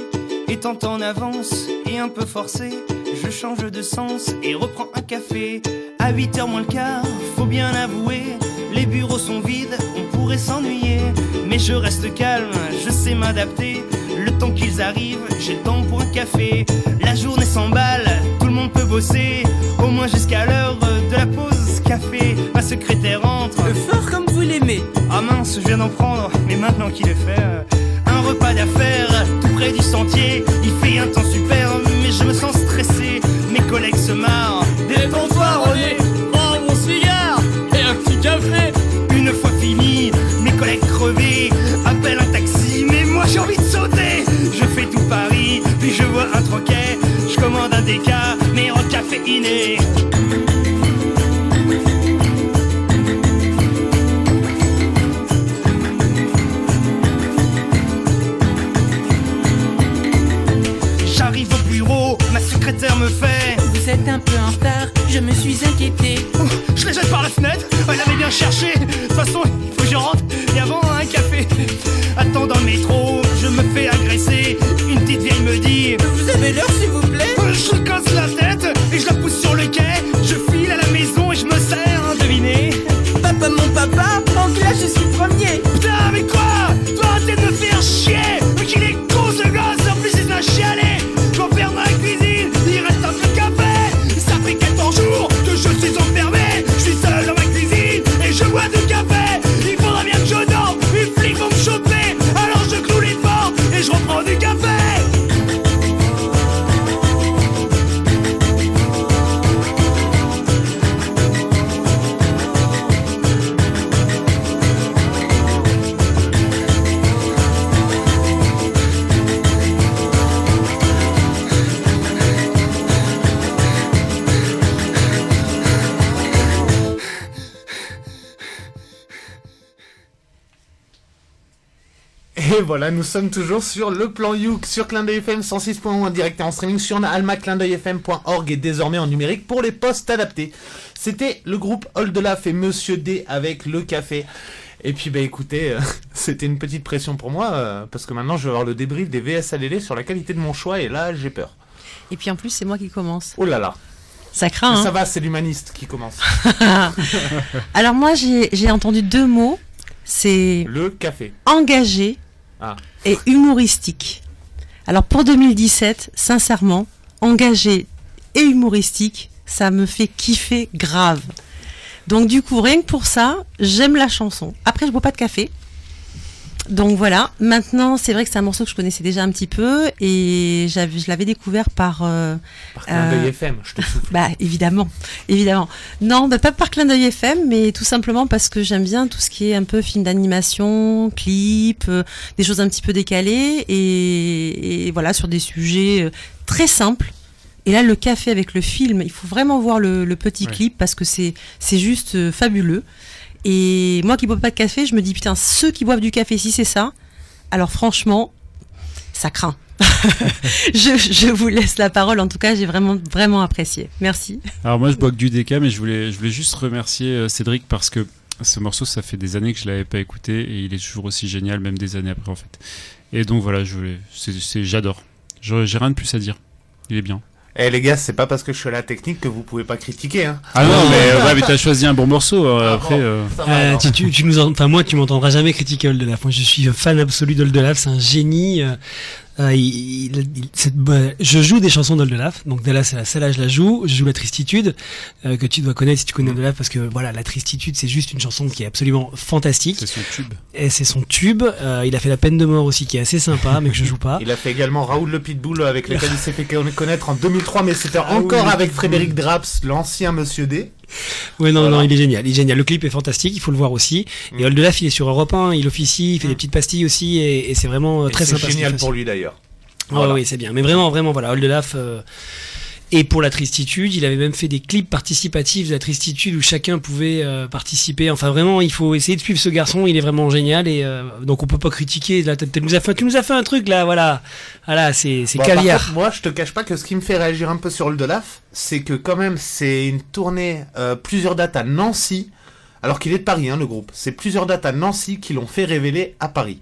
étant en avance et un peu forcé, je change de sens et reprends un café. À 8h moins le quart, faut bien avouer, les bureaux sont vides, on pourrait s'ennuyer. Mais je reste calme, je sais m'adapter. Le temps qu'ils arrivent, j'ai le temps pour un café. La journée s'emballe, tout le monde peut bosser, au moins jusqu'à l'heure de la pause café. Ma secrétaire entre. Fort comme vous l'aimez. Mince, je viens d'en prendre, mais maintenant qu'il est fait, euh, un repas d'affaires tout près du sentier. Il fait un temps super, mais je me sens stressé. Mes collègues se marrent. Détends-toi, René. Prends mon cigare et un petit café. Une fois fini, mes collègues crevés appellent un taxi, mais moi j'ai envie de sauter. Je fais tout Paris, puis je vois un troquet. Je commande un déca, mais en caféiné. Me fait. Vous êtes un peu en retard, je me suis inquiété. Je la jette par la fenêtre, elle avait bien cherché. De toute façon, il faut que je rentre et avant un café. Attends dans le métro, je me fais agresser. Une petite vieille me dit Vous avez l'heure, s'il vous plaît Je lui casse la tête et je la pousse sur le quai. Je file à la maison et je me sers, hein, devinez. Papa, mon papa, en classe, je suis voilà, nous sommes toujours sur le plan Youk, sur Clin d'œil FM 106.1 en direct et en streaming sur almaclindeuilfm.org et désormais en numérique pour les postes adaptés. C'était le groupe Oldelaf et Monsieur D avec le café. Et puis bah écoutez, euh, c'était une petite pression pour moi euh, parce que maintenant je vais avoir le débrief des VS ALL sur la qualité de mon choix et là j'ai peur. Et puis en plus, c'est moi qui commence. Oh là là. Ça craint. Ça hein. va, c'est l'humaniste qui commence. Alors moi, j'ai j'ai entendu deux mots. C'est Le café. engagé Ah. et humoristique. Alors pour 2017, sincèrement, engagé et humoristique, ça me fait kiffer grave. Donc du coup, rien que pour ça, j'aime la chanson. Après, je bois pas de café. Donc voilà. Maintenant, c'est vrai que c'est un morceau que je connaissais déjà un petit peu et je l'avais découvert par. euh, Par Clin d'œil euh, FM, je te souffle. bah évidemment, évidemment. Non, bah, pas par clin d'œil FM, mais tout simplement parce que j'aime bien tout ce qui est un peu film d'animation, clip, euh, des choses un petit peu décalées et, et voilà sur des sujets euh, très simples. Et là, le café avec le film, il faut vraiment voir le, le petit clip parce que c'est c'est juste fabuleux. Et moi qui bois pas de café, je me dis putain, ceux qui boivent du café, si c'est ça, alors franchement, ça craint. je, vous laisse la parole. En tout cas, j'ai vraiment vraiment apprécié. Merci. Alors moi je bois que du DK mais je voulais, je voulais juste remercier euh, Cédric parce que ce morceau ça fait des années que je l'avais pas écouté et il est toujours aussi génial même des années après en fait. Et donc voilà, je voulais, j'adore. J'ai rien de plus à dire. Il est bien. Eh les gars, c'est pas parce que je suis à la technique que vous pouvez pas critiquer. Hein. Ah non mais euh, ouais mais t'as choisi un bon morceau euh, après. euh. Va, Euh, tu, tu, tu nous en- enfin moi tu m'entendras jamais critiquer Oldelaf. Moi je suis fan absolu d'Oldelaf, c'est un génie. Euh, il- il- il- c'est- je joue des chansons d'Oldelaf, donc Della c'est la celle-là je la joue. Je joue la Tristitude euh, que tu dois connaître si tu connais Oldelaf parce que voilà la Tristitude c'est juste une chanson qui est absolument fantastique. C'est son tube. Et c'est son tube. Euh, il a fait la peine de mort aussi qui est assez sympa mais que je joue pas. Il a fait également Raoul le Pitbull avec lequel il s'est fait connaître en 2003, mais c'était Raoul encore avec. Frédéric Draps, l'ancien Monsieur D. Ouais, non, Voilà. non, il est génial. Il est génial. Le clip est fantastique, il faut le voir aussi. Et Oldelaf, il est sur Europe 1, il officie, il fait des petites pastilles aussi, et, et c'est vraiment Et très c'est sympa. ce qu'il génial pour lui d'ailleurs. Ouais, Voilà. oui, c'est bien. Mais vraiment, vraiment, voilà, Oldelaf. euh, Et pour la tristitude, il avait même fait des clips participatifs de la tristitude où chacun pouvait euh, participer. Enfin vraiment, il faut essayer de suivre ce garçon, il est vraiment génial et euh, donc on peut pas critiquer. Là, tu nous as fait, tu nous as fait un truc là, voilà, voilà, c'est c'est Bon, caviar. contre, moi, je te cache pas que ce qui me fait réagir un peu sur le Delaf, c'est que quand même, c'est une tournée, euh, plusieurs dates à Nancy, alors qu'il est de Paris, hein, le groupe. C'est plusieurs dates à Nancy qui l'ont fait révéler à Paris.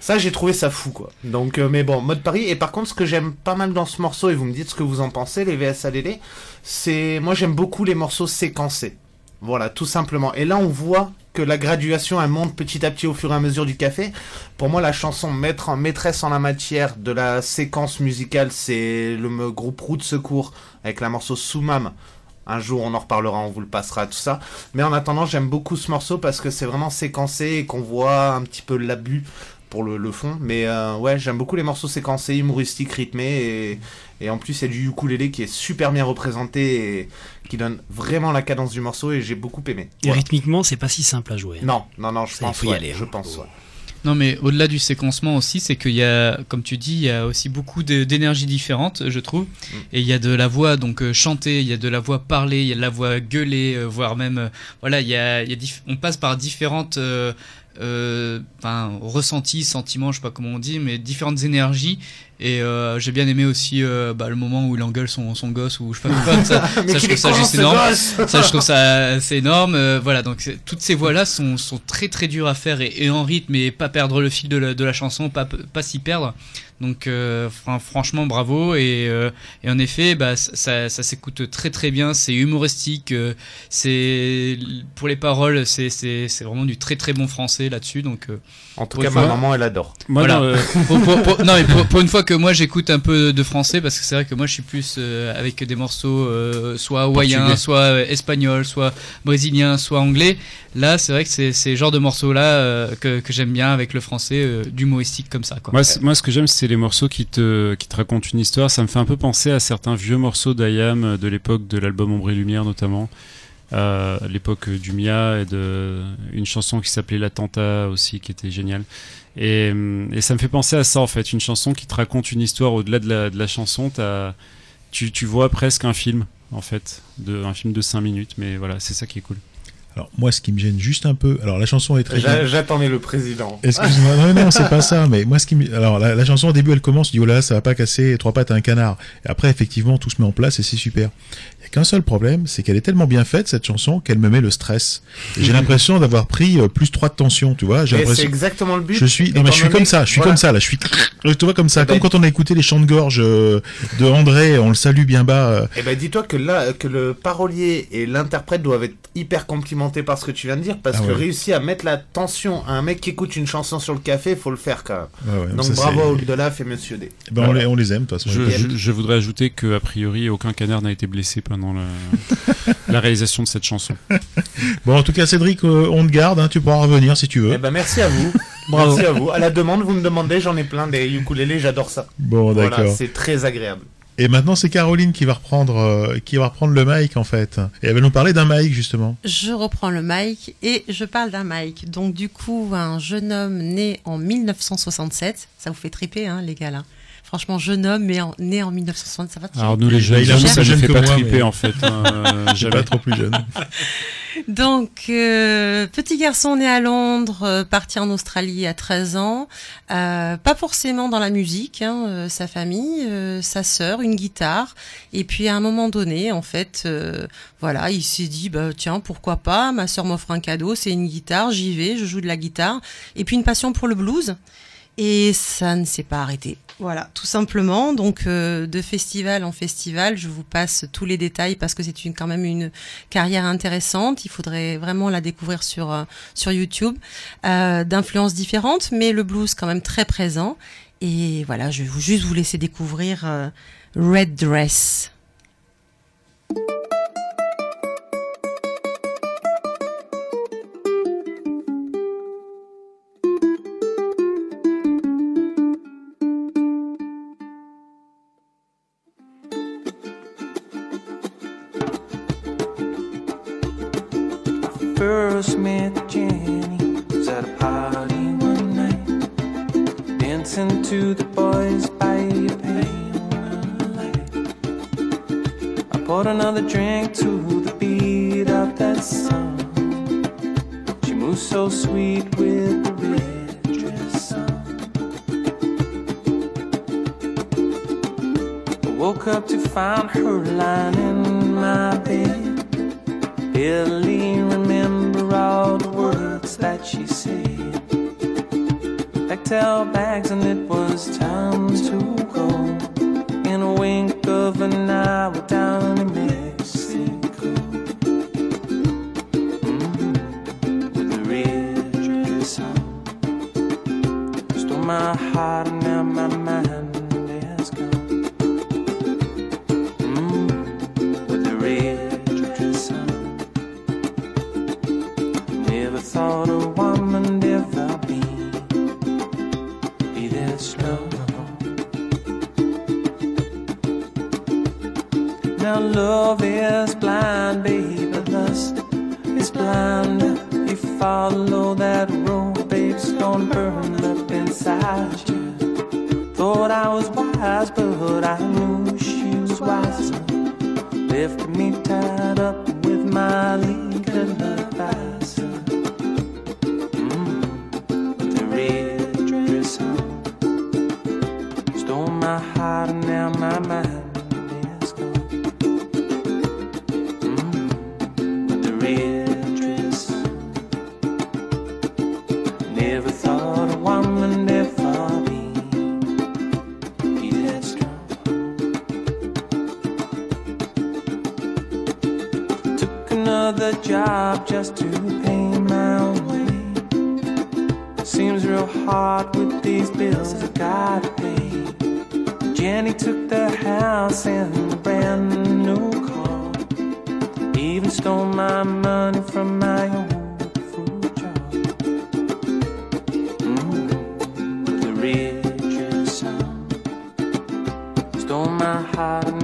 Ça, j'ai trouvé ça fou, quoi. Donc, euh, mais bon, mode Paris. Et par contre, ce que j'aime pas mal dans ce morceau, et vous me dites ce que vous en pensez, les VS ADD, c'est, moi, j'aime beaucoup les morceaux séquencés. Voilà, tout simplement. Et là, on voit que la graduation, elle monte petit à petit au fur et à mesure du café. Pour moi, la chanson maître en maîtresse en la matière de la séquence musicale, c'est le groupe Route Secours avec la morceau Soumam. Un jour, on en reparlera, on vous le passera, tout ça. Mais en attendant, j'aime beaucoup ce morceau parce que c'est vraiment séquencé et qu'on voit un petit peu l'abus pour le, le fond. Mais euh, ouais, j'aime beaucoup les morceaux séquencés, humoristiques, rythmés. Et, et en plus, il y a du ukulélé qui est super bien représenté et qui donne vraiment la cadence du morceau et j'ai beaucoup aimé. Et rythmiquement, c'est pas si simple à jouer. hein. Non, non, non, je Ça, il pense faut y ouais, aller, hein. Je pense, ouais. Non, mais au-delà du séquencement aussi, c'est qu'il y a, comme tu dis, il y a aussi beaucoup de- d'énergie différente, je trouve. Et il y a de la voix donc euh, chantée, il y a de la voix parlée, il y a de la voix gueulée, euh, voire même, euh, voilà, il y a, il y a diff- on passe par différentes, enfin, ressentis, sentiments, je sais pas comment on dit, mais différentes énergies. Et euh, j'ai bien aimé aussi euh, bah, le moment où il engueule son, son gosse ou je sais pas quoi. Ça, ça, je trouve ça juste énorme. Ça, je trouve ça assez énorme. Euh, voilà, donc toutes ces voix-là sont, sont très très dures à faire et, et en rythme et pas perdre le fil de la, de la chanson, pas, pas s'y perdre. Donc euh, fran- franchement bravo et, euh, en effet bah, ça, ça, s'écoute très très bien, c'est humoristique, euh, c'est pour les paroles c'est vraiment du très très bon français là-dessus donc. Euh, En tout pour cas, ma maman, elle adore. Moi, voilà. dans le- Pour- pour- pour- non mais pour, pour une fois que moi j'écoute un peu de français parce que c'est vrai que moi je suis plus euh, avec des morceaux euh, soit hawaïens, soit euh, espagnols, soit brésiliens, soit anglais. Là c'est vrai que c'est ces genres de morceaux là que, que j'aime bien avec le français euh, d'humoristique comme ça quoi. Moi, ce que j'aime, c'est les morceaux qui te, qui te racontent une histoire. Ça me fait un peu penser à certains vieux morceaux d'Ayam euh, de l'époque de l'album Ombre et Lumière, notamment. Euh, à l'époque du Mia et de une chanson qui s'appelait L'Attentat aussi, qui était géniale. Et, et ça me fait penser à ça, en fait. Une chanson qui te raconte une histoire au-delà de la, de la chanson. t'as- Tu, tu vois presque un film, en fait. De, un film de 5 minutes. Mais voilà, c'est ça qui est cool. Alors moi, ce qui me gêne juste un peu, alors la chanson est très. J'attendais le président. Excuse-moi, non, non, c'est pas ça, mais moi, ce qui me... Alors, la, la chanson, au début, elle commence, tu dis, oh là, ça va pas casser trois pattes à un canard. Et après, effectivement, tout se met en place et c'est super. Il y a qu'un seul problème, c'est qu'elle est tellement bien faite, cette chanson, qu'elle me met le stress. J'ai l'impression d'avoir pris euh, plus 3 de tension, tu vois. J'ai Et l'impression- c'est exactement le but. Je suis, non, mais je suis comme ça, je suis voilà. comme ça, là, je suis, tu vois, comme ça, Eh ben, comme quand on a écouté les chants de gorge euh, de André, on le salue bien bas. euh, Eh ben dis-toi que là, que le parolier et l'interprète doivent être hyper complimentés par ce que tu viens de dire, parce Ah que ouais. réussir à mettre la tension à un mec qui écoute une chanson sur le café, faut le faire quand même. Ouais, Donc ça, bravo à Oldelaf et Monsieur D. eh ben, on, les, on les aime, de toute façon. Je, les je, je voudrais ajouter que a priori aucun canard n'a été blessé pendant la, la réalisation de cette chanson. Bon, en tout cas, Cédric, euh, on te garde, hein, tu pourras revenir si tu veux. Eh ben merci à vous. Bravo. Merci à vous. À la demande, vous me demandez, j'en ai plein des ukulélés, j'adore ça. Bon, Voilà, d'accord. c'est très agréable. Et maintenant, c'est Caroline qui va reprendre, euh, qui va reprendre le mic en fait. Et elle va nous parler d'un mic justement. Je reprends le mic et je parle d'un mic. Donc du coup, un jeune homme né en 1967, ça vous fait triper, hein, les gars là. Franchement, jeune homme mais en- né en 1967, ça va. Alors nous les jeunes, ça ne jeune fait pas moi, triper mais- en fait. hein, euh, suis jamais. pas trop plus jeune. Donc, euh, petit garçon né à Londres, euh, parti en Australie à 13 ans, euh, pas forcément dans la musique, hein, euh, sa famille, euh, sa sœur, une guitare, et puis à un moment donné, en fait, euh, voilà, il s'est dit, bah tiens, pourquoi pas, ma sœur m'offre un cadeau, c'est une guitare, j'y vais, je joue de la guitare, et puis une passion pour le blues, et ça ne s'est pas arrêté. Voilà, tout simplement. Donc, euh, de festival en festival, je vous passe tous les détails parce que c'est une, quand même une carrière intéressante. Il faudrait vraiment la découvrir sur, euh, sur YouTube. Euh, D'influences différentes, mais le blues quand même très présent. Et voilà, je vais juste vous laisser découvrir euh, Red Dress. To the boys by a pale I poured another drink to the beat of that song. She moves so sweet with the red dress on. I woke up to find her lying in my bed. Barely remember Our bags and it was time to go. In a wink of an eye,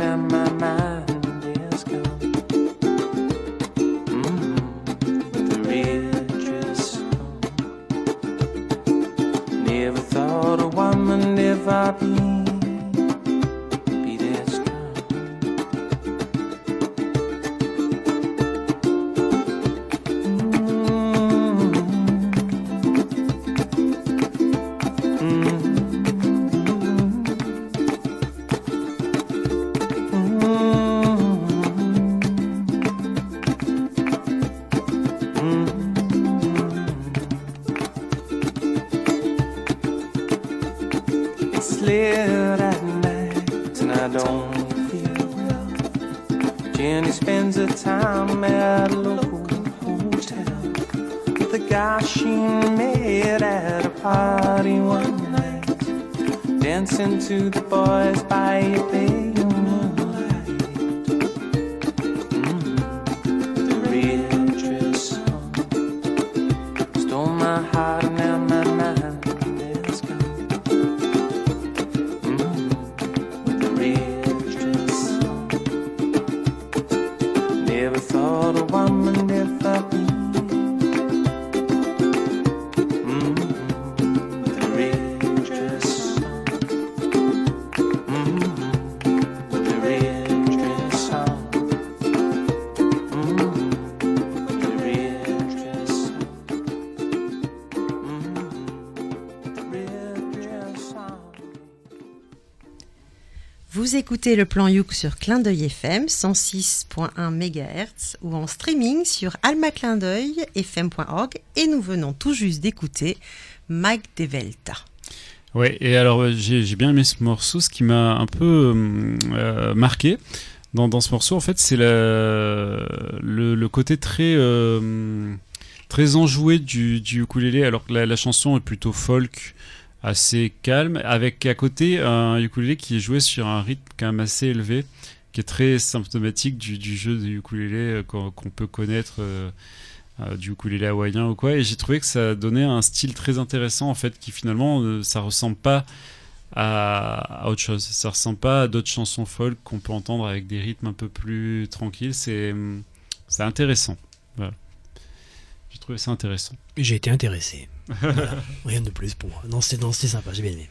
heart and now Vous écoutez le plan Youk sur Clin d'œil FM 106.1 MHz ou en streaming sur almaclindeuilfm.org et nous venons tout juste d'écouter Mike Develta. Ouais, et alors euh, j'ai bien aimé ce morceau. Ce qui m'a un peu euh, euh, marqué dans, ce morceau, en fait, c'est le, côté très, euh, très enjoué du, du ukulélé, alors que la chanson est plutôt folk, assez calme, avec à côté un ukulélé qui est joué sur un rythme quand même assez élevé, qui est très symptomatique du, jeu du ukulélé euh, qu'on peut connaître. euh, euh, du ukulélé hawaïen ou quoi. Et j'ai trouvé que ça donnait un style très intéressant en fait qui finalement ça ressemble pas à, autre chose. Ça ressemble pas à d'autres chansons folk qu'on peut entendre avec des rythmes un peu plus tranquilles. C'est intéressant. J'ai trouvé ça intéressant. J'ai été intéressé. Rien de plus pour moi. Non, c'était sympa, j'ai bien aimé.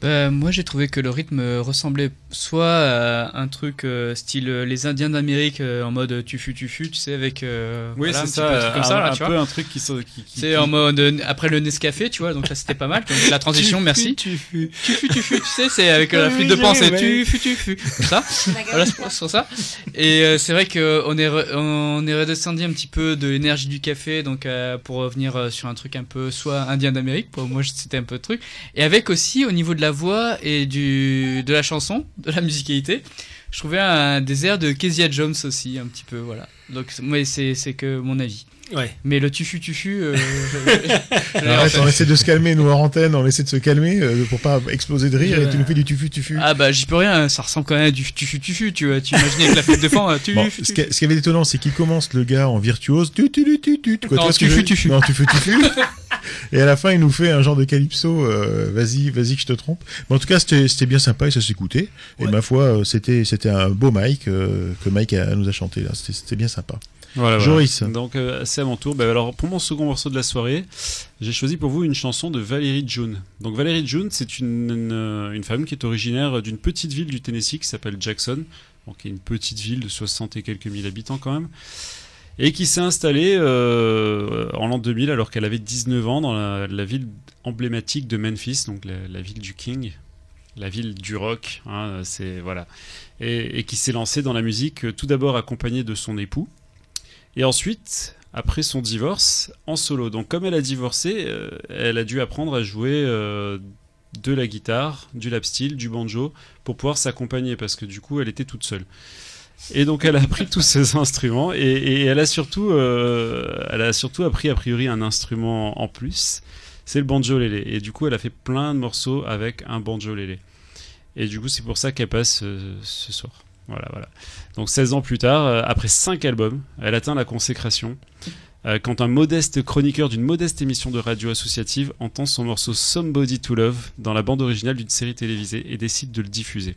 Bah, moi j'ai trouvé que le rythme ressemblait soit euh, un truc euh, style euh, les Indiens d'Amérique euh, en mode tu fus tu fus, tu sais avec euh, Oui, voilà, c'est petit peu ça. un truc comme un, ça là, un tu peu vois. un truc qui, qui, qui- C'est qui- en mode euh, après le Nescafé, tu vois, donc là c'était pas mal. Donc, la transition, merci. Tu fus. Tu fus, tu fus, tu sais, c'est avec euh, la flûte de ouais. tu fus, tu fus. Comme ça. voilà, c'est sur ça. Et euh, c'est vrai qu'on est, re- on est redescendu un petit peu de l'énergie du café, donc euh, pour revenir euh, sur un truc un peu soit indien d'Amérique, pour moi c'était un peu le truc. Et avec aussi au niveau de la voix et du, de la chanson, de la musicalité, je trouvais un désert de Kezia Jones aussi, un petit peu, voilà. Donc, mais c'est, c'est que mon avis. Ouais. Mais le tufu tufu, euh, on essaie de se calmer, nous, en antenne, on essaie de se calmer euh, pour pas exploser de rire Je- et tu nous fais du tufu tufu. Ah bah j'y peux rien, ça ressemble quand même à du tufu tufu, tu vois. Tu imagines avec la flûte de fan, tu Bon, ce, qui, ce qui avait d'étonnant, c'est qu'il commence le gars en virtuose. Tu, tu, tu, tu, tu, quoi, Non. Non, tufu, tufu. et à la fin, il nous fait un genre de calypso. euh, vas-y, vas-y, que je te trompe. Mais en tout cas, c'était bien sympa et ça s'écoutait. Et ma foi, euh, c'était c'était un beau Mike euh, que Mike a- nous a chanté là. C'était bien sympa. Voilà, voilà. Joris. Donc euh, c'est à mon tour. Bah, alors pour mon second morceau de la soirée, j'ai choisi pour vous une chanson de Valérie June. Donc Valérie June, c'est une, une, une femme qui est originaire d'une petite ville du Tennessee qui s'appelle Jackson, donc qui est une petite ville de 60 et quelques mille habitants quand même, et qui s'est installée euh, en l'an 2000 alors qu'elle avait 19 ans dans la, ville emblématique de Memphis, donc la, ville du King, la ville du rock. hein, c'est voilà, et, qui s'est lancée dans la musique euh, tout d'abord accompagnée de son époux. Et ensuite, après son divorce, en solo. Donc comme elle a divorcé, euh, elle a dû apprendre à jouer de la guitare, du lap steel, du banjo, pour pouvoir s'accompagner, parce que du coup, elle était toute seule. Et donc elle a appris tous ces instruments, et, elle, a surtout, euh, elle a surtout appris a priori un instrument en plus, c'est le banjo lélé. Et du coup, elle a fait plein de morceaux avec un banjo lélé. Et du coup, c'est pour ça qu'elle passe euh, ce soir. Voilà, voilà. Donc 16 ans plus tard, euh, après 5 albums, elle atteint la consécration. quand un modeste chroniqueur d'une modeste émission de radio associative entend son morceau Somebody to Love dans la bande originale d'une série télévisée et décide de le diffuser.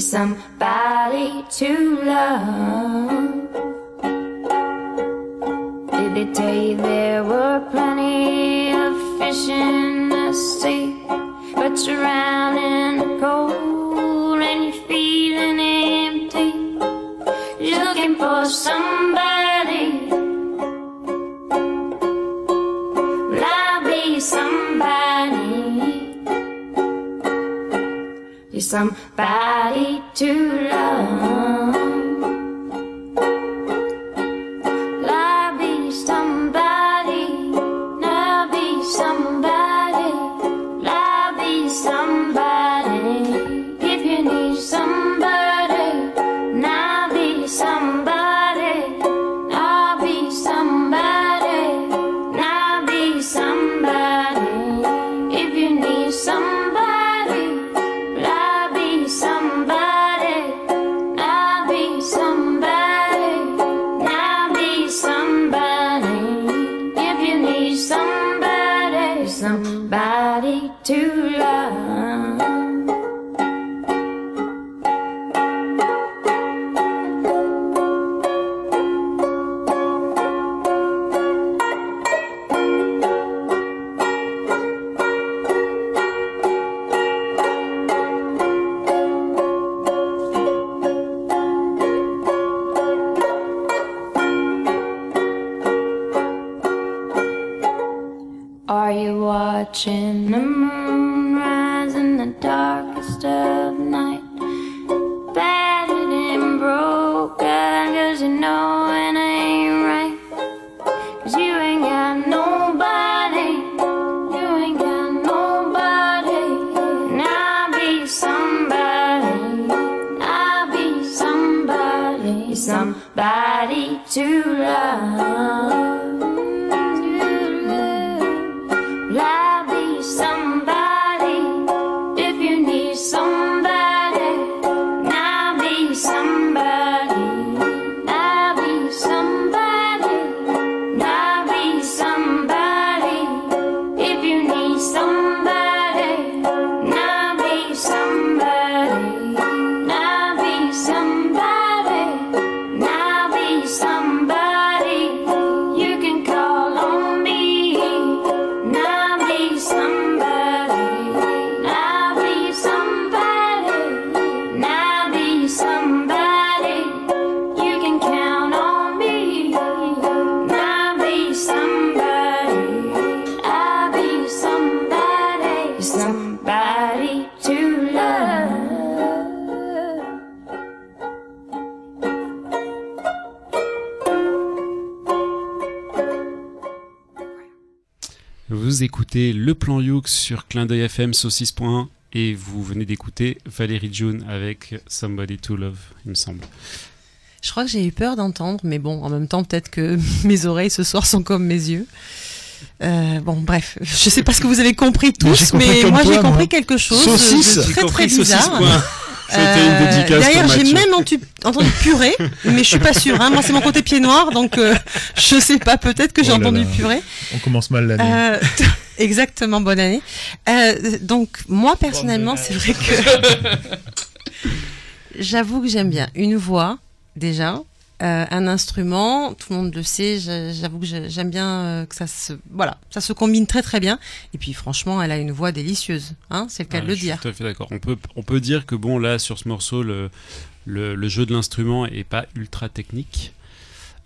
Somebody to love. Did they tell you there were plenty of fish in the sea? But you're in the cold and you're feeling empty. Looking for somebody. You're somebody to love. Vous écoutez Le Plan Youk sur Clin d'œil FM saucisse point et vous venez d'écouter Valérie June avec Somebody to Love, il me semble. Je crois que j'ai eu peur d'entendre, mais bon, en même temps, peut-être que mes oreilles ce soir sont comme mes yeux. Euh, bon, bref, je sais pas ce que vous avez compris tous, compris mais moi j'ai compris moi. quelque chose Saucisse. de J'ai très très saucisse, bizarre. Point. C'était une dédicace Euh, j'ai même entendu purée, mais je suis pas sûre. Hein. Moi, c'est mon côté pied noir, donc euh, je sais pas. Peut-être que j'ai Oh entendu là. purée. On commence mal l'année. Euh, exactement, bonne année. Euh, donc, moi, personnellement, c'est vrai que j'avoue que j'aime bien une voix, déjà, euh, un instrument, tout le monde le sait, j'a- j'avoue que j'ai- j'aime bien euh, que ça se, voilà, ça se combine très très bien. Et puis, franchement, elle a une voix délicieuse, hein, c'est le cas Ah, de le je suis dire. tout à fait d'accord. On peut, on peut dire que bon, là, sur ce morceau, le, le, le jeu de l'instrument est pas ultra technique.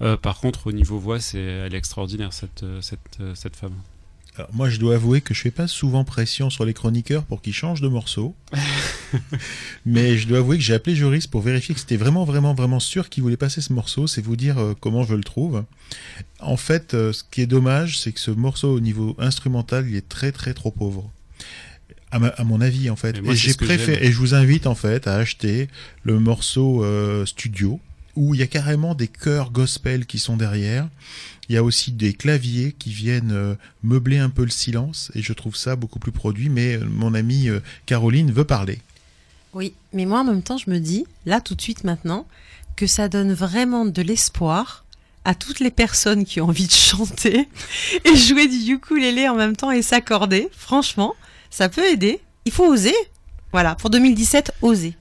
Euh, par contre, au niveau voix, c'est, elle est extraordinaire, cette, cette, cette femme. Alors, moi, je dois avouer que je fais pas souvent pression sur les chroniqueurs pour qu'ils changent de morceau. Mais je dois avouer que j'ai appelé Joris pour vérifier que c'était vraiment, vraiment, vraiment sûr qu'il voulait passer ce morceau. C'est vous dire euh, comment je le trouve. En fait, euh, ce qui est dommage, c'est que ce morceau, au niveau instrumental, il est très, très trop pauvre. À, ma- à mon avis, en fait. Et moi, et c'est j'ai préféré, et je vous invite, en fait, à acheter le morceau euh, studio, où il y a carrément des chœurs gospel qui sont derrière. Il y a aussi des claviers qui viennent euh, meubler un peu le silence, et je trouve ça beaucoup plus produit. Mais euh, mon amie euh, Caroline veut parler. Oui, mais moi en même temps, je me dis, là tout de suite maintenant, que ça donne vraiment de l'espoir à toutes les personnes qui ont envie de chanter et jouer du ukulélé en même temps et s'accorder. Franchement, ça peut aider. Il faut oser. Voilà, pour 2017, oser.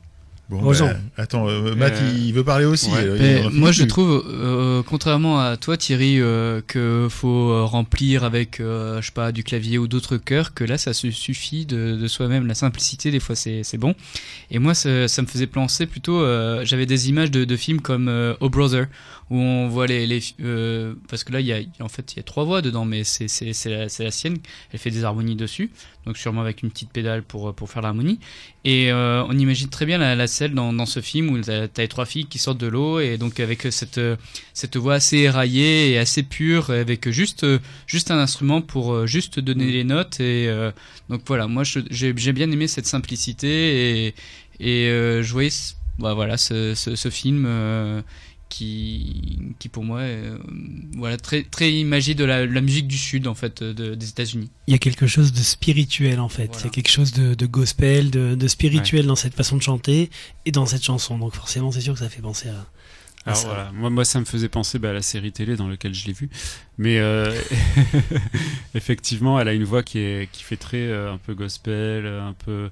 Bon, bah, attends, euh, Matt, Euh, il veut parler aussi. ouais. alors, fini moi, je plus. trouve, euh, contrairement à toi, Thierry, euh, que faut euh, remplir avec, euh, je sais pas, du clavier ou d'autres chœurs, que là, ça se suffit de, de soi-même. La simplicité, des fois, c'est bon. Et moi, ça, ça me faisait penser plutôt. euh, J'avais des images de, de films comme euh, Oh Brother, où on voit les, les euh, parce que là, il y a, en fait, il y a trois voix dedans, mais c'est la, c'est la sienne. Elle fait des harmonies dessus, donc sûrement avec une petite pédale pour pour faire l'harmonie. Et euh, on imagine très bien la, la scène dans, dans ce film où t'as as les trois filles qui sortent de l'eau et donc avec cette euh, cette voix assez éraillée et assez pure avec juste euh, juste un instrument pour euh, juste donner les notes et euh, donc voilà moi j'ai bien aimé cette simplicité et et euh, je voyais ce- bah, voilà ce, ce, ce film euh, qui qui pour moi est, euh, voilà très très imagé de la, la musique du sud en fait de- des États-Unis. Il y a quelque chose de spirituel en fait. Voilà. Il y a quelque chose de, de gospel, de, de spirituel dans cette façon de chanter et dans cette chanson. Donc forcément, c'est sûr que ça fait penser à. à Alors ça. voilà, moi, moi ça me faisait penser bah, à la série télé dans laquelle je l'ai vue. Mais euh, effectivement, elle a une voix qui, est, qui fait très euh, un peu gospel, un peu,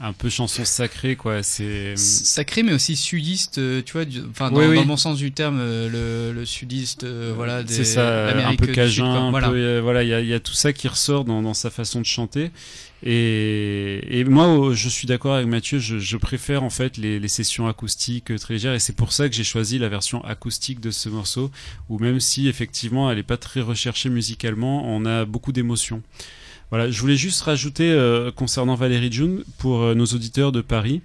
un peu chanson sacrée. quoi. C'est Sacré mais aussi sudiste, euh, tu vois, du- enfin dans, Oui, oui. dans le bon sens du terme, euh, le, le sudiste, euh, voilà, des, C'est ça, un peu Sud, cajun, un voilà. peu, euh, voilà, il y a, y a tout ça qui ressort dans, dans sa façon de chanter. Et, et moi, oh, je suis d'accord avec Mathieu, je, je préfère en fait les, les sessions acoustiques très légères, et c'est pour ça que j'ai choisi la version acoustique de ce morceau, où même si effectivement elle n'est pas très recherchée musicalement, on a beaucoup d'émotions. Voilà, je voulais juste rajouter euh, concernant Valérie June pour euh, nos auditeurs de Paris.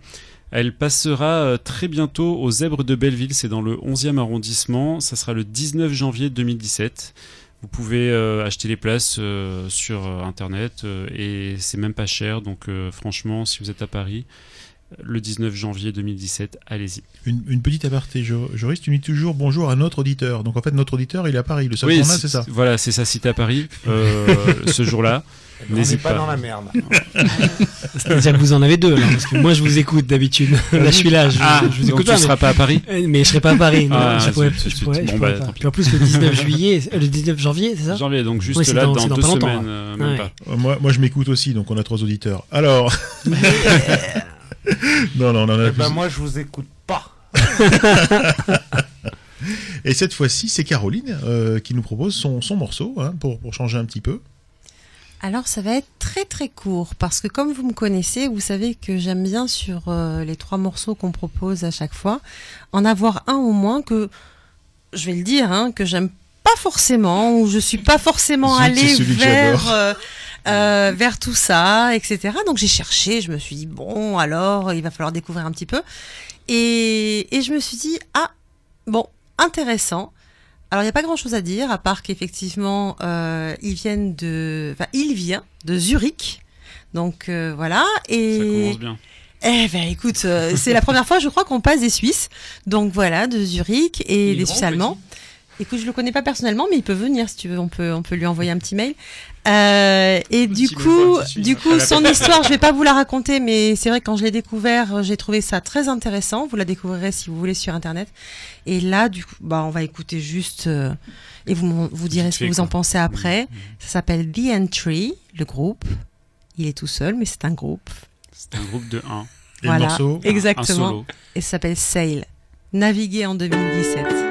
Elle passera euh, très bientôt aux Zèbres de Belleville, c'est dans le 11e arrondissement. Ça sera le 19 janvier 2017. Vous pouvez euh, acheter les places euh, sur euh, internet et c'est même pas cher. Donc franchement, si vous êtes à Paris, le 19 janvier 2017, allez-y. Une, une petite aparté, Jo- Joris, tu dis toujours bonjour à notre auditeur. Donc en fait, notre auditeur, il est à Paris. Le seul Oui, c'est- ça. Voilà, c'est ça, si t'es à Paris ce jour-là. On n'est N'hésite pas pas. dans la merde. C'est-à-dire que vous en avez deux là, parce que moi je vous écoute d'habitude. là je suis là, je, Ah, je vous donc écoute tu pas. seras pas à Paris Euh, Mais je serai pas à Paris. non, Ah, je pourrais, je je bah, pas. Puis en plus le 19 juillet, euh, le 19 janvier, c'est ça Janvier, donc juste Oui, là, dans- dans, dans deux pas longtemps, semaines, là. euh, même Ouais. pas. Euh, Moi, moi je m'écoute aussi, donc on a trois auditeurs. Alors. non, non, on en a Eh plus. ben, moi, je vous écoute pas. Et cette fois-ci, c'est Caroline euh, qui nous propose son, son morceau hein, pour, pour changer un petit peu. Alors ça va être très très court parce que comme vous me connaissez, vous savez que j'aime bien sur euh, les trois morceaux qu'on propose à chaque fois, en avoir un au moins que, je vais le dire, hein, que j'aime pas forcément ou je suis pas forcément allée vers euh, euh, vers tout ça, etc. Donc j'ai cherché, je me suis dit bon alors il va falloir découvrir un petit peu. Et, et je me suis dit ah bon intéressant Alors, il n'y a pas grand-chose à dire, à part qu'effectivement, euh, ils viennent de... Enfin, il vient de Zurich. Donc, euh, voilà. Et... Ça commence bien. Eh ben, écoute, euh, c'est la première fois, je crois, qu'on passe des Suisses. Donc, voilà, de Zurich et des Suisses allemands. Écoute, je le connais pas personnellement, mais il peut venir si tu veux. On peut, on peut lui envoyer un petit mail. Euh, et du coup, du coup, son histoire, je vais pas vous la raconter, mais c'est vrai que quand je l'ai découvert, j'ai trouvé ça très intéressant. Vous la découvrirez si vous voulez sur internet. Et là, du coup, bah, on va écouter juste euh, et vous vous direz ce que vous en pensez après. Ça s'appelle The Entry, le groupe. Il est tout seul, mais c'est un groupe. C'est un groupe de 1. Et morceau exactement. Un solo. Et ça s'appelle Sail. Naviguer en 2017.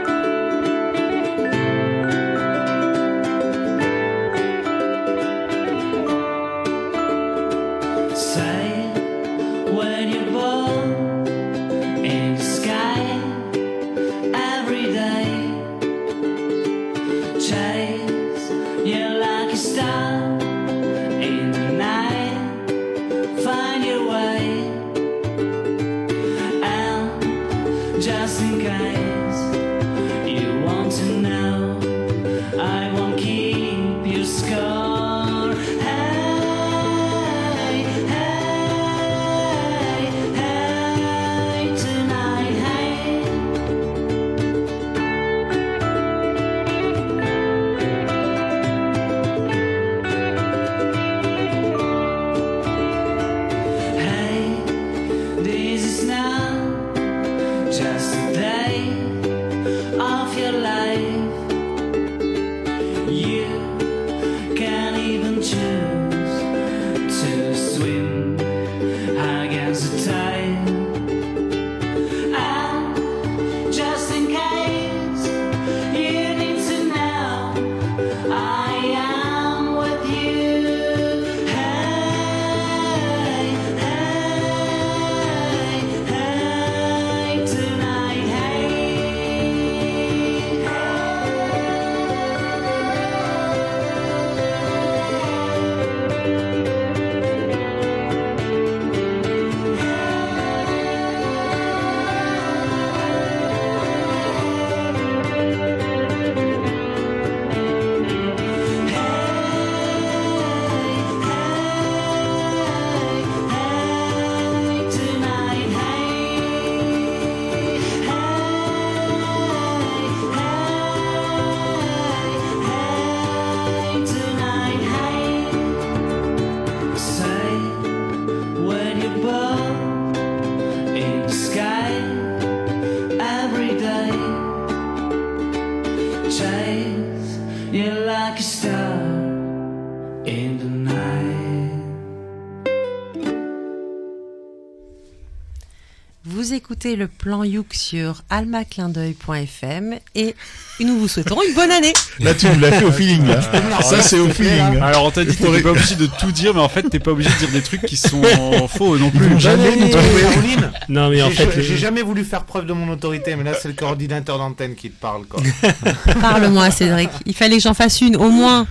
Écoutez le plan Youk sur almaclindeuil.fm et nous vous souhaitons une bonne année. Là, tu nous l'as fait au feeling, là. Ça, c'est au feeling. Alors on t'a dit que t'étais pas obligé de tout dire, mais en fait t'es pas obligé de dire des trucs qui sont faux non plus. vont jamais nous. Caroline, Non, mais en j'ai fait, j'ai le- jamais voulu faire preuve de mon autorité, mais là c'est le coordinateur d'antenne qui te parle. Quoi. Parle-moi, Cédric. Il fallait que j'en fasse une, au moins.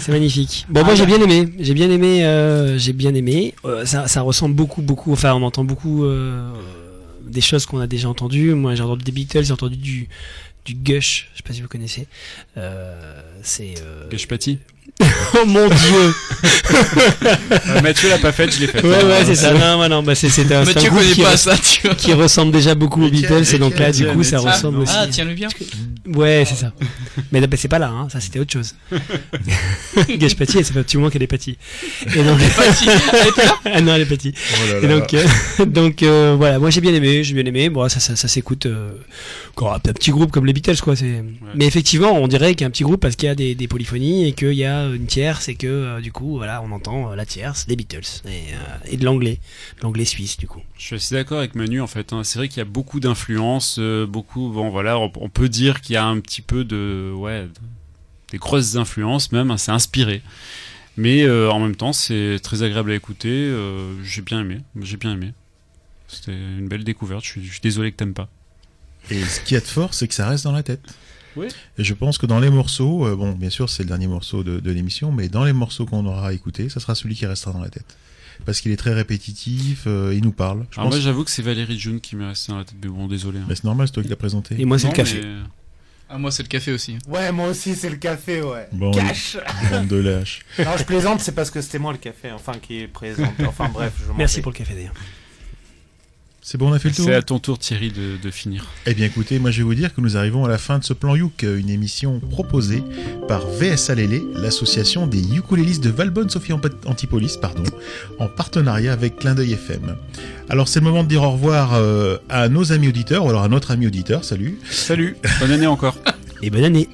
C'est magnifique. Bon, moi j'ai bien aimé. J'ai bien aimé. euh, j'ai bien aimé. Euh, ça, ça ressemble beaucoup, beaucoup. Enfin, on entend beaucoup euh, des choses qu'on a déjà entendues. Moi, j'ai entendu des Beatles, j'ai entendu du du Gush. Je sais pas si vous connaissez. Euh, c'est. euh, Gage Paty. oh mon dieu. Euh, Mathieu l'a pas faite, je l'ai faite. Ouais, ouais, c'est ça. Non, non, bah c'est c'est un, Mathieu groupe connaît qui, pas ça, tu vois. qui ressemble déjà beaucoup aux Beatles et donc là, du coup, ça ressemble aussi. Ah, tiens-le bien. Ouais, c'est ça. Mais c'est pas là, hein. ça c'était autre chose. Gage Paty, ça fait un petit moment qu'elle est Paty. Et donc... ah non, elle est Paty. Oh Et donc, euh, donc euh, voilà, moi j'ai bien aimé, j'ai bien aimé. Bon, ça, ça, ça s'écoute. Euh, encore un petit groupe comme les Beatles, quoi. C'est. Mais effectivement, on dirait qu'il y a un petit groupe parce qu'il y a des, des polyphonies et qu'il y a une tierce et que euh, du coup, voilà, on entend euh, la tierce des Beatles et, euh, et de l'anglais, de l'anglais suisse, du coup. Je suis assez d'accord avec Manu en fait. hein. C'est vrai qu'il y a beaucoup d'influences, euh, beaucoup. Bon voilà, on, on peut dire qu'il y a un petit peu de ouais, de- des grosses influences même. hein, c'est inspiré, mais euh, en même temps c'est très agréable à écouter. euh, j'ai bien aimé, j'ai bien aimé. C'était une belle découverte. Je suis, je suis désolé que t'aimes pas. Et ce qu'il y a de fort, c'est que ça reste dans la tête. Oui. Et je pense que dans les morceaux, euh, bon, bien sûr, c'est le dernier morceau de, de l'émission, mais dans les morceaux qu'on aura écoutés, ça sera celui qui restera dans la tête. Parce qu'il est très répétitif, euh, il nous parle. Je Alors pense- moi j'avoue que c'est Valérie June qui m'est restée dans la tête, mais bon désolé. hein. Mais c'est normal, c'est toi qui l'as présenté. Et moi, c'est le café. mais- Ah, moi, c'est le café aussi. Ouais, moi aussi, c'est le café, ouais. Bon, Cash bande de lâches. Non, je plaisante, c'est parce que c'était moi le café, enfin, qui est présent. Enfin, bref, je Merci pour le café d'ailleurs. C'est bon, on a fait le tour C'est à ton tour, Thierry, de, de finir. Eh bien écoutez, moi je vais vous dire que nous arrivons à la fin de ce plan Youk, une émission proposée par VSA Lélé, l'association des ukulélistes de Valbonne Sophie Antipolis, pardon, en partenariat avec Clin d'œil FM. Alors c'est le moment de dire au revoir euh, à nos amis auditeurs, ou alors à notre ami auditeur, salut. Salut, bonne année encore. Et bonne année.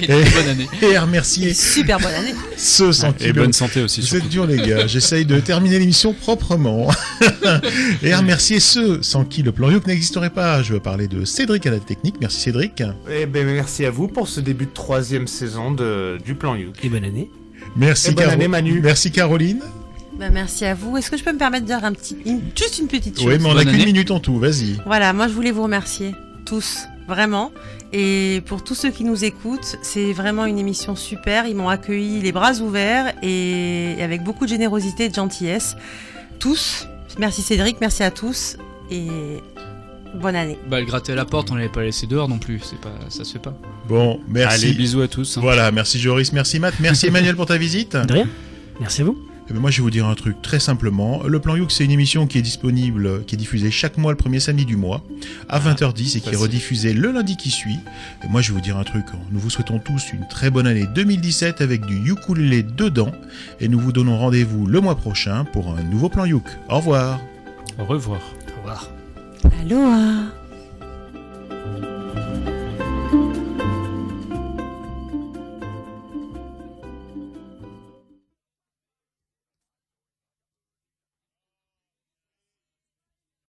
Et bonne année. Et à remercier Super bonne année. ceux sans qui Et bonne santé aussi, Vous êtes durs les gars, j'essaye de terminer l'émission proprement. Et à remercier ceux sans qui le plan Youk n'existerait pas. Je veux parler de Cédric à la technique, merci Cédric. Eh ben, merci à vous pour ce début de troisième saison de, du plan You. Et bonne année. Merci Et bonne Caro- année, Manu. Merci Caroline. Bah, merci à vous. Est-ce que je peux me permettre de dire un petit, une- juste une petite chose Oui, mais on a Bonne qu'une minute en tout, vas-y. Voilà, moi je voulais vous remercier tous, vraiment. Et pour tous ceux qui nous écoutent, c'est vraiment une émission super. Ils m'ont accueilli les bras ouverts et avec beaucoup de générosité et de gentillesse. Tous. Merci Cédric, merci à tous et bonne année. Bah, le gratter à la porte, on l'avait pas laissé dehors non plus. C'est pas, ça se fait pas. Bon, merci. Allez, bisous à tous. hein. Voilà, merci Joris, merci Matt, merci Emmanuel pour ta visite. De rien. Merci à vous. Ben, moi, je vais vous dire un truc très simplement. Le Plan Youk, c'est une émission qui est disponible, qui est diffusée chaque mois le premier samedi du mois à 20h10 et qui est rediffusée le lundi qui suit. Et moi, je vais vous dire un truc. Nous vous souhaitons tous une très bonne année 2017 avec du ukulélé dedans. Et nous vous donnons rendez-vous le mois prochain pour un nouveau Plan Youk. Au revoir. Au revoir. Au revoir. Aloha